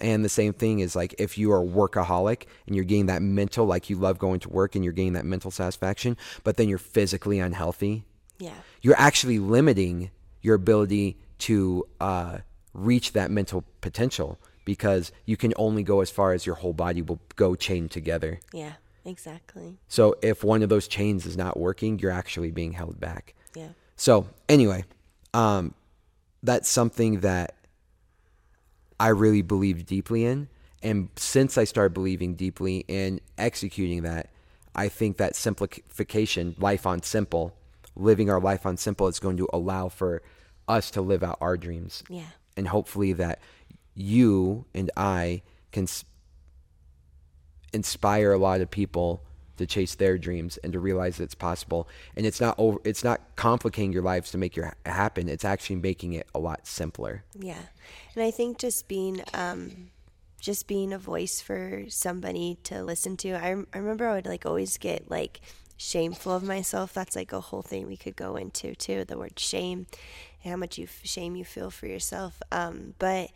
And the same thing is like if you are workaholic and you're getting that mental, like you love going to work and you're getting that mental satisfaction, but then you're physically unhealthy, Yeah. you're actually limiting your ability to uh, reach that mental potential because you can only go as far as your whole body will go chained together. Yeah. Exactly. So if one of those chains is not working, you're actually being held back. Yeah. So anyway, um, that's something that I really believe deeply in, and since I started believing deeply in executing that, I think that simplification, life on simple, living our life on simple, is going to allow for us to live out our dreams, Yeah. and hopefully that you and I can s- inspire a lot of people to chase their dreams and to realize that it's possible and it's not over it's not complicating your lives to make your happen it's actually making it a lot simpler Yeah. And I think just being um just being a voice for somebody to listen to. I, I remember I would like always get like shameful of myself. That's like a whole thing we could go into too. The word shame how much you shame you feel for yourself. Um, but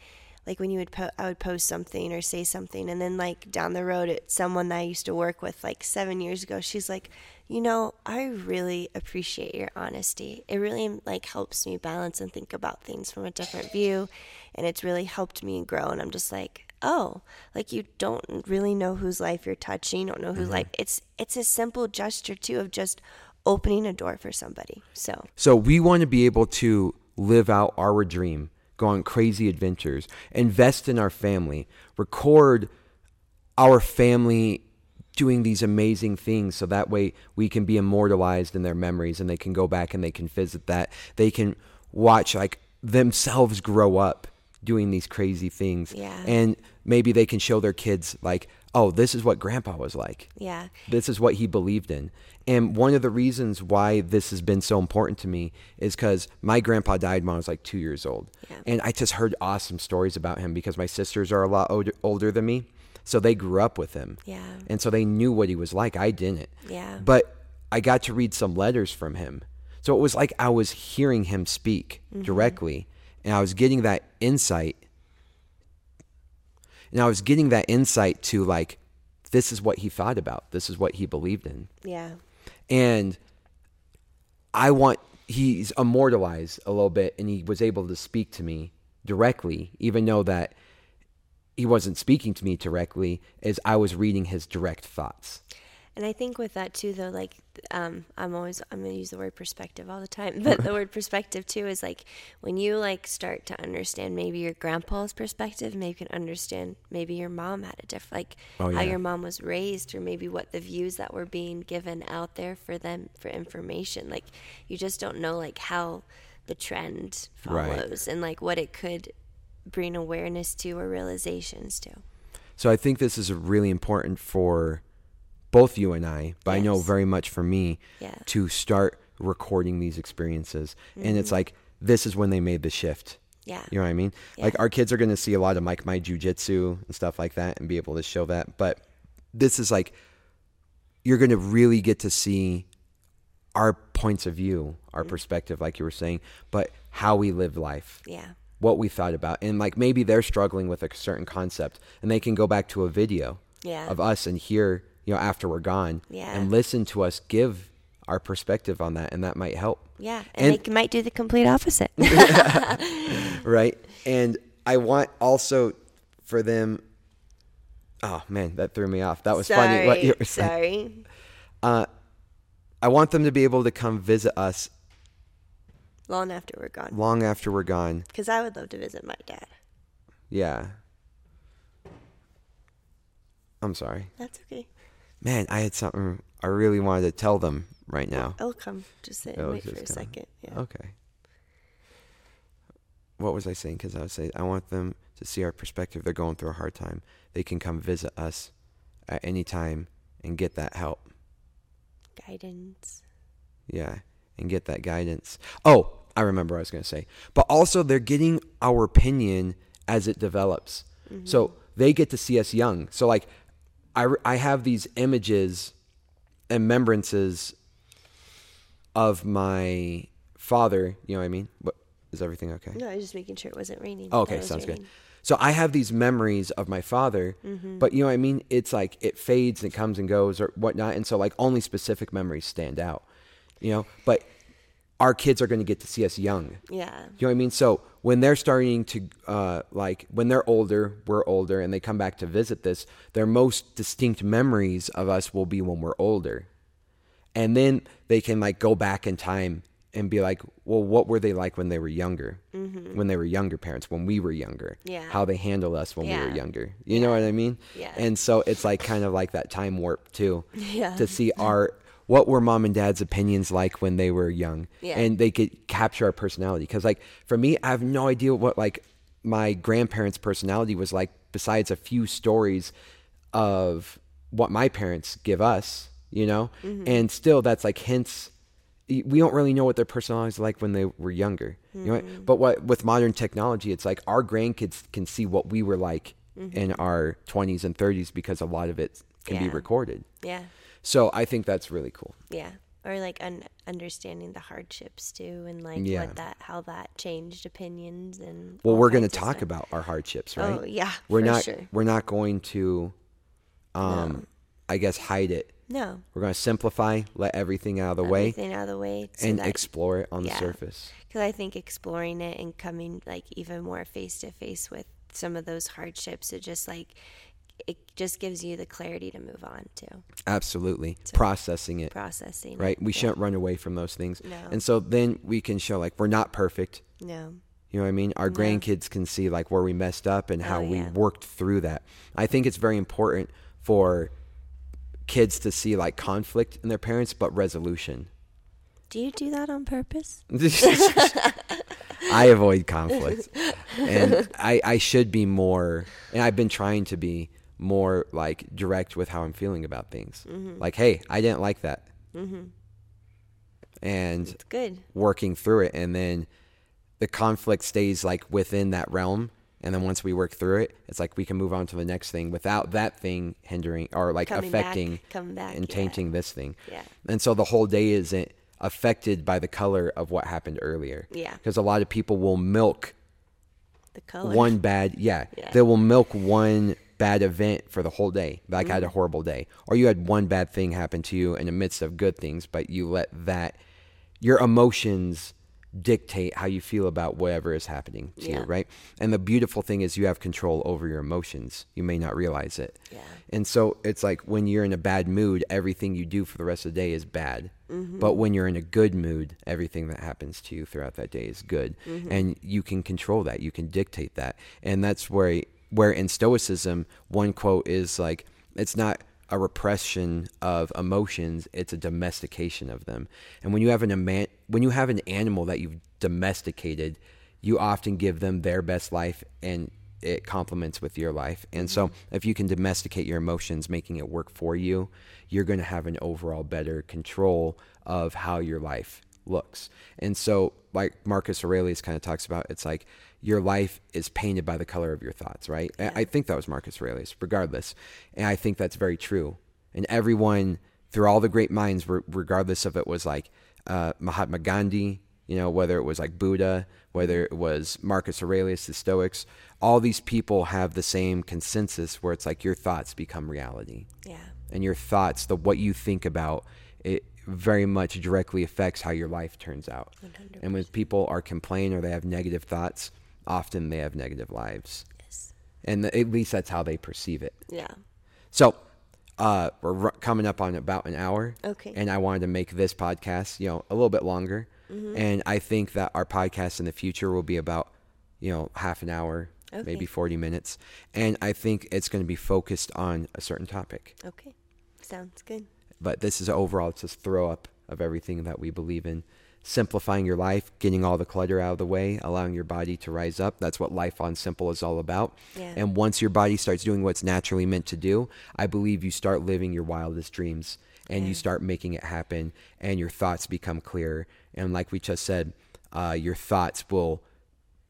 like when you would po- I would post something or say something and then like down the road it's someone that I used to work with like 7 years ago she's like you know I really appreciate your honesty it really like helps me balance and think about things from a different view and it's really helped me grow and I'm just like oh like you don't really know whose life you're touching don't know whose mm-hmm. life it's it's a simple gesture too of just opening a door for somebody so. So we want to be able to live out our dream go on crazy adventures invest in our family record our family doing these amazing things so that way we can be immortalized in their memories and they can go back and they can visit that. They can watch like themselves grow up doing these crazy things Yeah. and maybe they can show their kids like oh this is what grandpa was like yeah this is what he believed in. And one of the reasons why this has been so important to me is because my grandpa died when I was like two years old. Yeah. And I just heard awesome stories about him because my sisters are a lot older, older than me. So they grew up with him. Yeah. And so they knew what he was like. I didn't. Yeah. But I got to read some letters from him. So it was like I was hearing him speak Mm-hmm. directly and I was getting that insight. And I was getting that insight to like, this is what he thought about. This is what he believed in yeah and I want he's immortalized a little bit and he was able to speak to me directly even though that he wasn't speaking to me directly as I was reading his direct thoughts. And I think with that too, though, like um, I'm always I'm gonna use the word perspective all the time, but the word perspective too is like when you like start to understand maybe your grandpa's perspective, maybe you can understand maybe your mom had a different like Oh, how your mom was raised, or maybe what the views that were being given out there for them for information. Like you just don't know like how the trend Right. follows and like what it could bring awareness to or realizations to. So I think this is really important for both you and I, but I know very much for me Yeah. to start recording these experiences. And it's mm-hmm. like this is when they made the shift. Yeah. You know what I mean? Like our kids are going to see a lot of like my jujitsu and stuff like that and be able to show that. But this is like you're going to really get to see our points of view, our perspective, like you were saying, but how we live life. Yeah. What we thought about. And like maybe they're struggling with a certain concept and they can go back to a video Yeah. of us and hear, you know, after we're gone Yeah. and listen to us give our perspective on that and that might help. Yeah. And, And- they might do the complete opposite. right? And I want also for them. Oh man, that threw me off. That was sorry. funny. What you were saying. sorry. Uh, I want them to be able to come visit us Long after we're gone. long after we're gone. Because I would love to visit my dad. Yeah. I'm sorry, That's okay. Man. I had something I really wanted to tell them right now. I'll come. Just sit and Oh, wait for a just come. second. Yeah. Okay. What was I saying? Because I was saying I want them to see our perspective. They're going through a hard time. They can come visit us at any time and get that help. Guidance. Yeah, and get that guidance. Oh, I remember what I was going to say. But also, they're getting our opinion as it develops. Mm-hmm. So they get to see us young. So, like, I, I have these images and remembrances of my father. You know what I mean? What, is everything okay? No, I was just making sure it wasn't raining. Oh, okay, sounds good. So I have these memories of my father, Mm-hmm. but you know what I mean? It's like it fades and it comes and goes or whatnot. And so like only specific memories stand out, you know, but our kids are going to get to see us young. Yeah. You know what I mean? So when they're starting to, uh, like, when they're older, we're older, and they come back to visit this, their most distinct memories of us will be when we're older. And then they can, like, go back in time and be like, well, what were they like when they were younger? When they were younger parents, when we were younger? Mm-hmm. Yeah. How they handled us when we were younger. You know what I mean? Yeah. And so it's like kind of like that time warp, too. Yeah. To see our. What were mom and dad's opinions like when they were young? Yeah. And they could capture our personality. Because, like, for me, I have no idea what, like, my grandparents' personality was like, besides a few stories of what my parents give us, you know? Mm-hmm. And still, that's like hints. We don't really know what their personalities like when they were younger. You know what? Mm-hmm. But what with modern technology, it's like our grandkids can see what we were like mm-hmm. in our 20s and 30s because a lot of it can be recorded. Yeah. So I think that's really cool. Yeah. Or like un- understanding the hardships too, and like Yeah. what that how that changed opinions and. Well, we're going to talk stuff. about our hardships, right? Oh yeah. we're for not Sure. we're not going to um I guess hide it. No. We're going to simplify, let everything out of the way Everything out of the way. So and that, explore it on yeah. the surface. Because I think exploring it and coming like even more face to face with some of those hardships, it just like it just gives you the clarity to move on to Absolutely. Processing it, processing. right? We Yeah. shouldn't run away from those things. No. And so then we can show like we're not perfect. No. You know what I mean? Our grandkids can see like where we messed up and oh, how Oh, we worked through that. I think it's very important for kids to see like conflict in their parents, but resolution. Do you do that on purpose? I avoid conflict, and I, I should be more, and I've been trying to be more like direct with how I'm feeling about things. Mm-hmm. Like, hey, I didn't like that, and It's good. working through it, and then the conflict stays like within that realm. And then once we work through it, it's like we can move on to the next thing without that thing hindering or like Coming affecting coming back, and yeah. tainting this thing. Yeah. And so the whole day isn't affected by the color of what happened earlier. Yeah. Because a lot of people will milk The color. one bad, yeah, Yeah. they will milk one bad event for the whole day. Like I had Mm-hmm. a horrible day, or you had one bad thing happen to you in the midst of good things, but you let that your emotions dictate how you feel about whatever is happening to you, right? And the beautiful thing is you have control over your emotions. You may not realize it. Yeah. And so it's like when you're in a bad mood, everything you do for the rest of the day is bad. Mm-hmm. But when you're in a good mood, everything that happens to you throughout that day is good. Mm-hmm. And you can control that. You can dictate that. And that's where where in stoicism, one quote is like it's not a repression of emotions, it's a domestication of them. And when you have an ama- when you have an animal that you've domesticated, you often give them their best life and it complements with your life. And so mm-hmm. if you can domesticate your emotions, making it work for you, you're going to have an overall better control of how your life looks. And so, like Marcus Aurelius kind of talks about, it's like your life is painted by the color of your thoughts, right? Yeah. I think that was Marcus Aurelius, regardless. And I think that's very true. And everyone, through all the great minds, regardless of it was like uh, Mahatma Gandhi, you know, whether it was like Buddha, whether it was Marcus Aurelius, the Stoics, all these people have the same consensus where it's like your thoughts become reality. Yeah. And your thoughts, the what you think about, it very much directly affects how your life turns out. 100%. And when people are complaining or they have negative thoughts, often they have negative lives. Yes. And the, at least that's how they perceive it. Yeah. So, uh, we're coming up on about an hour. Okay. And I wanted to make this podcast, you know, a little bit longer. Mm-hmm. And I think that our podcast in the future will be about, you know, half an hour, okay. maybe 40 minutes. And I think it's going to be focused on a certain topic. Okay. Sounds good. But this is overall it's just throw up of everything that we believe in. Simplifying your life, getting all the clutter out of the way, allowing your body to rise up. That's what life on simple is all about. Yeah. And once your body starts doing what's naturally meant to do, I believe you start living your wildest dreams and yeah. you start making it happen and your thoughts become clearer and like we just said uh, your thoughts will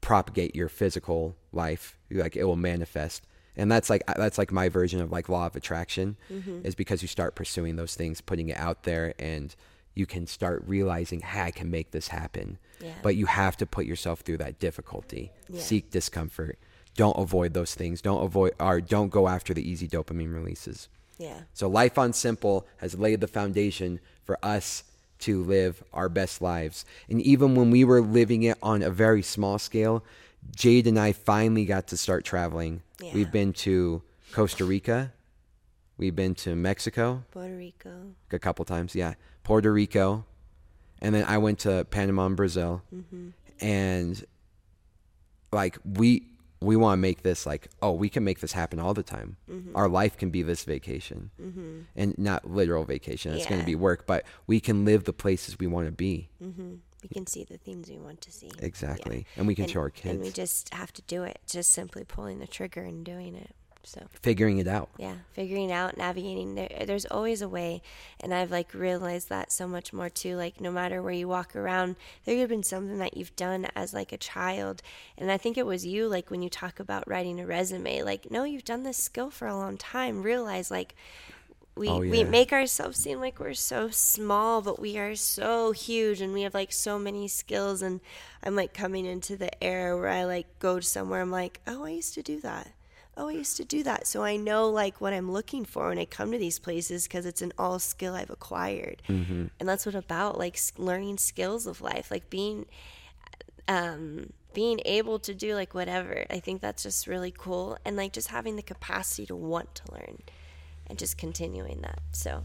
propagate your physical life like it will manifest and that's like that's like my version of like law of attraction mm-hmm. is because you start pursuing those things putting it out there and you can start realizing hey i can make this happen yeah. but you have to put yourself through that difficulty yeah. seek discomfort don't avoid those things don't avoid or don't go after the easy dopamine releases yeah. So Life on Simple has laid the foundation for us to live our best lives. And even when we were living it on a very small scale, Jade and I finally got to start traveling. Yeah. We've been to Costa Rica. We've been to Mexico. Puerto Rico. A couple times, yeah. Puerto Rico. And then I went to Panama and Brazil. Mm-hmm. And like we we want to make this like, oh, we can make this happen all the time. Mm-hmm. Our life can be this vacation, mm-hmm. and not literal vacation. It's yeah. going to be work, but we can live the places we want to be. Mm-hmm. We can see the things we want to see. Exactly, yeah. and we can and, show our kids. And we just have to do it. Just simply pulling the trigger and doing it. So figuring it out. Yeah, figuring out, navigating. There, there's always a way, and I've like realized that so much more too. Like no matter where you walk around, there could have been something that you've done as like a child, and I think it was you. Like when you talk about writing a resume, like no, you've done this skill for a long time. Realize like we oh, yeah. we make ourselves seem like we're so small, but we are so huge, and we have like so many skills. And I'm like coming into the era where I like go somewhere, I'm like, oh, I used to do that oh, I used to do that. So I know like what I'm looking for when I come to these places because it's an all skill I've acquired. Mm-hmm. And that's what about like learning skills of life, like being, um, being able to do like whatever. I think that's just really cool. And like just having the capacity to want to learn and just continuing that. So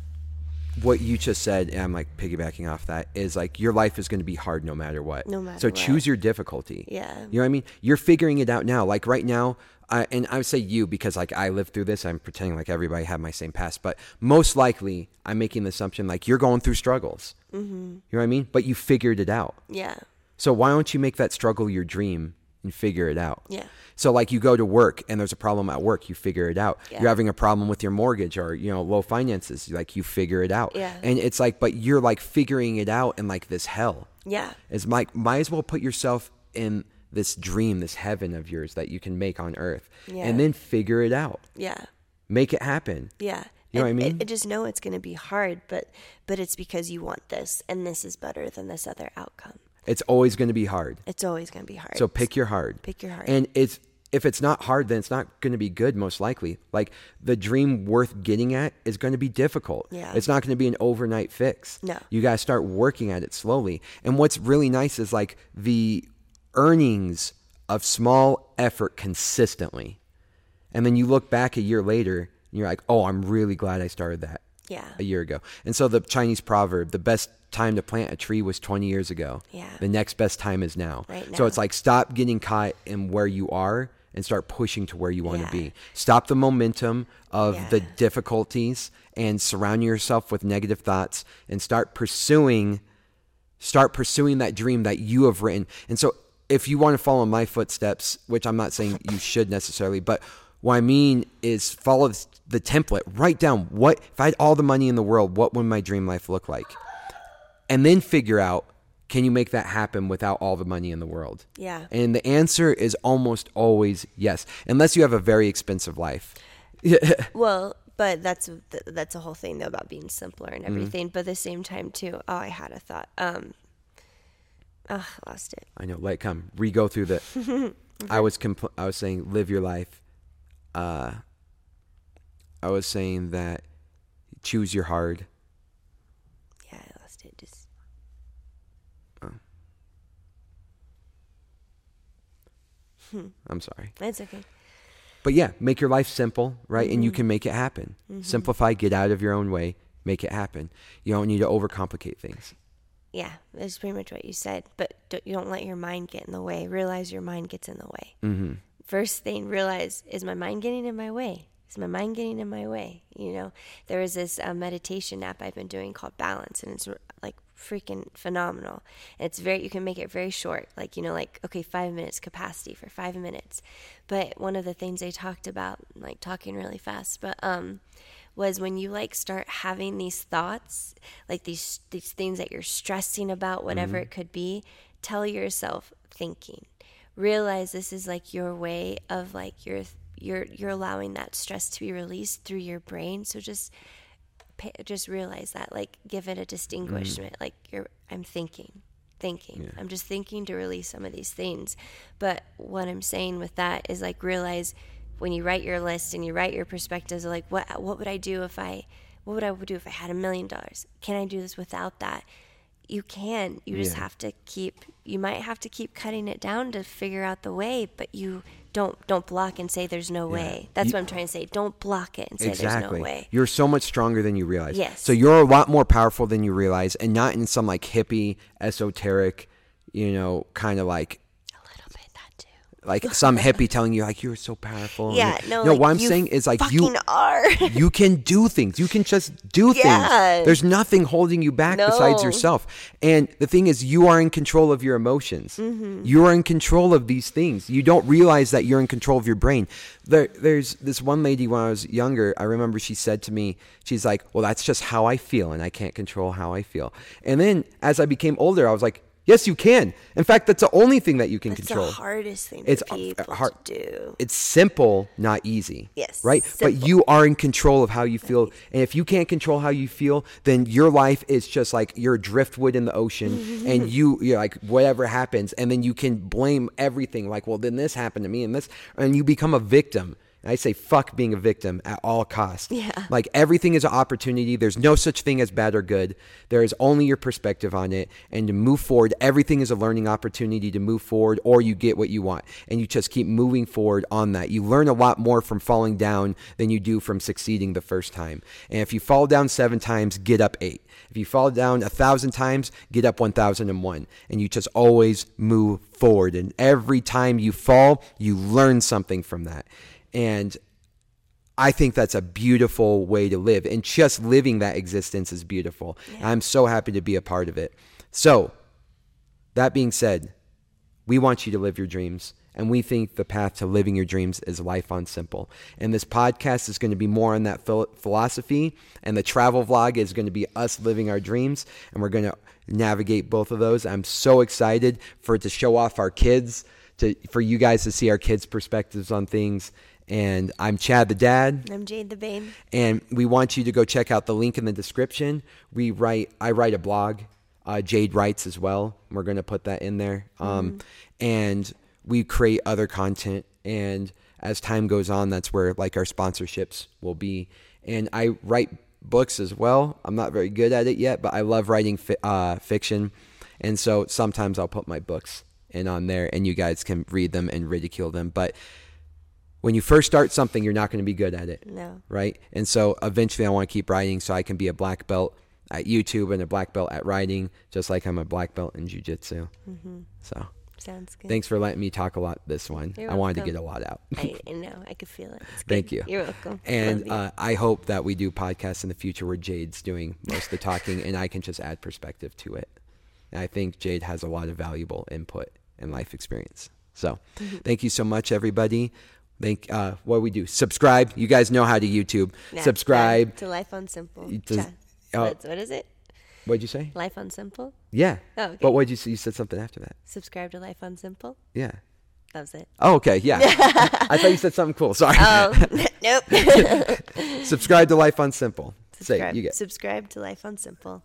what you just said, and I'm like piggybacking off that, is like your life is going to be hard no matter what. No matter so what. choose your difficulty. Yeah. You know what I mean? You're figuring it out now. Like right now, I, and I would say you because like I lived through this. I'm pretending like everybody had my same past, but most likely I'm making the assumption like you're going through struggles. Mm-hmm. You know what I mean? But you figured it out. Yeah. So why don't you make that struggle your dream and figure it out? Yeah. So like you go to work and there's a problem at work, you figure it out. Yeah. You're having a problem with your mortgage or you know low finances, like you figure it out. Yeah. And it's like, but you're like figuring it out in like this hell. Yeah. It's like might as well put yourself in this dream, this heaven of yours that you can make on earth, Yeah. and then figure it out. Yeah. Make it happen. Yeah. You know what I mean? just know it's going to be hard, but but it's because you want this, and this is better than this other outcome. It's always going to be hard. It's always going to be hard. So pick your hard. Pick your hard. And it's if it's not hard, then it's not going to be good. Most likely, like the dream worth getting at is going to be difficult. Yeah. It's not going to be an overnight fix. No. You got to start working at it slowly. And what's really nice is like the earnings of small effort consistently. And then you look back a year later and you're like, oh, I'm really glad I started that yeah. a year ago. And so the Chinese proverb, the best time to plant a tree was 20 years ago. Yeah. The next best time is now. Right now. So it's like stop getting caught in where you are and start pushing to where you want Yeah. to be. Stop the momentum of the difficulties and surround yourself with negative thoughts and start pursuing start pursuing that dream that you have written. And so if you want to follow my footsteps, which I'm not saying you should necessarily, but what I mean is follow the template. Write down what if I had all the money in the world, what would my dream life look like? And then figure out can you make that happen without all the money in the world? Yeah. And the answer is almost always yes, unless you have a very expensive life. Well, but that's that's a whole thing though about being simpler Mm-hmm. and everything. But at the same time too, oh, I had a thought. Um, oh, I lost it. I know, let it come. Re go through the. I was compl- I was saying live your life. Uh, I was saying that choose your hard. Yeah, I lost it. Just I'm sorry. it's okay. But yeah, make your life simple, right? And you can make it happen. Simplify, get out of your own way, make it happen. You don't need to overcomplicate things. Yeah, that's pretty much what you said. But don't, you don't let your mind get in the way. Realize your mind gets in the way. Mm-hmm. First thing, realize is my mind getting in my way? Is my mind getting in my way? You know, there is this uh, meditation app I've been doing called Balance, and it's like freaking phenomenal. And it's very, you can make it very short, like, you know, like, okay, five minutes capacity for five minutes. But one of the things they talked about, like talking really fast, but, um, was when you like start having these thoughts, like these these things that you're stressing about, whatever mm-hmm. it could be, tell yourself thinking. Realize this is like your way of like you're you're you're allowing that stress to be released through your brain. So just pay, just realize that like give it a mm-hmm. distinguishment like you're I'm thinking thinking. I'm just thinking to release some of these things. But what I'm saying with that is like realize when you write your list and you write your perspectives like what what would I do if I what would I do if I had a million dollars? Can I do this without that? You can. You just have to keep you might have to keep cutting it down to figure out the way but you don't don't block and say there's no way. That's You- what I'm trying to say. Don't block it and say exactly. there's no way. You're so much stronger than you realize. Yes. So you're a lot more powerful than you realize, and not in some like hippie, esoteric, you know, kind of like a little bit that too like some hippie telling you like you're so powerful. Yeah, no. No, like, what I'm saying is like you are. you can do things. You can just do Yeah. things. There's nothing holding you back besides yourself. And the thing is, you are in control of your emotions. Mm-hmm. You are in control of these things. You don't realize that you're in control of your brain. There, there's this one lady when I was younger. I remember she said to me, she's like, "Well, that's just how I feel, and I can't control how I feel." And then as I became older, I was like. Yes, you can. In fact, that's the only thing that you can That's control. the hardest thing It's for a- a people hard- to do. it's simple, not easy. Yes, Right? But you are in control of how you feel. And if you can't control how you feel, then your life is just like you're driftwood in the ocean mm-hmm. and you you're like whatever happens and then you can blame everything like, well, then this happened to me and this and you become a victim. I say fuck being a victim at all costs. Yeah. Like everything is an opportunity. There's no such thing as bad or good. There is only your perspective on it. And to move forward, everything is a learning opportunity to move forward, or you get what you want. And you just keep moving forward on that. You learn a lot more from falling down than you do from succeeding the first time. And if you fall down seven times, get up eight. If you fall down a thousand times, get up 1001. And you just always move forward. And every time you fall, you learn something from that. And I think that's a beautiful way to live. And just living that existence is beautiful. And I'm so happy to be a part of it. So, that being said, we want you to live your dreams. And we think the path to living your dreams is life on simple. And this podcast is going to be more on that philosophy. And the travel vlog is going to be us living our dreams. And we're going to navigate both of those. I'm so excited for it to show off our kids, to, for you guys to see our kids' perspectives on things. And I'm Chad the dad I'm Jade the Babe. and we want you to go check out the link in the description. We write, I write a blog. Uh, Jade writes as well. We're going to put that in there. Um, and we create other content. And as time goes on, that's where like our sponsorships will be. And I write books as well. I'm not very good at it yet, but I love writing fi- uh, fiction. And so sometimes I'll put my books in on there, and you guys can read them and ridicule them. But when you first start something, you're not going to be good at it No. right? And so eventually I want to keep writing so I can be a black belt at YouTube and a black belt at writing, just like I'm a black belt in jujitsu. So Sounds good. thanks for letting me talk a lot this one. You're I wanted to get a lot out. I, I know. I could feel it. Thank you. You're welcome. And you. uh, I hope that we do podcasts in the future where Jade's doing most of the talking and I can just add perspective to it. And I think Jade has a lot of valuable input and life experience. So Mm-hmm. thank you so much, everybody. Thank uh, what do we do? Subscribe. You guys know how to YouTube. Subscribe. to Life on Simple. Just- oh. What is it? What'd you say? Life on Simple. Yeah. Oh, okay. But what'd you say? You said something after that. Subscribe to Life on Simple. Yeah. That was it. Oh, okay. Yeah. I thought you said something cool. Sorry. Oh, nope. Subscribe to Life on Simple. Say subscribe, it. You get. subscribe to Life on Simple.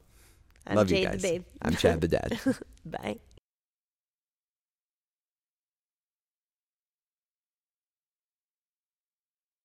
I'm Love Jade you guys. the Babe. I'm Chad the Dad. Bye.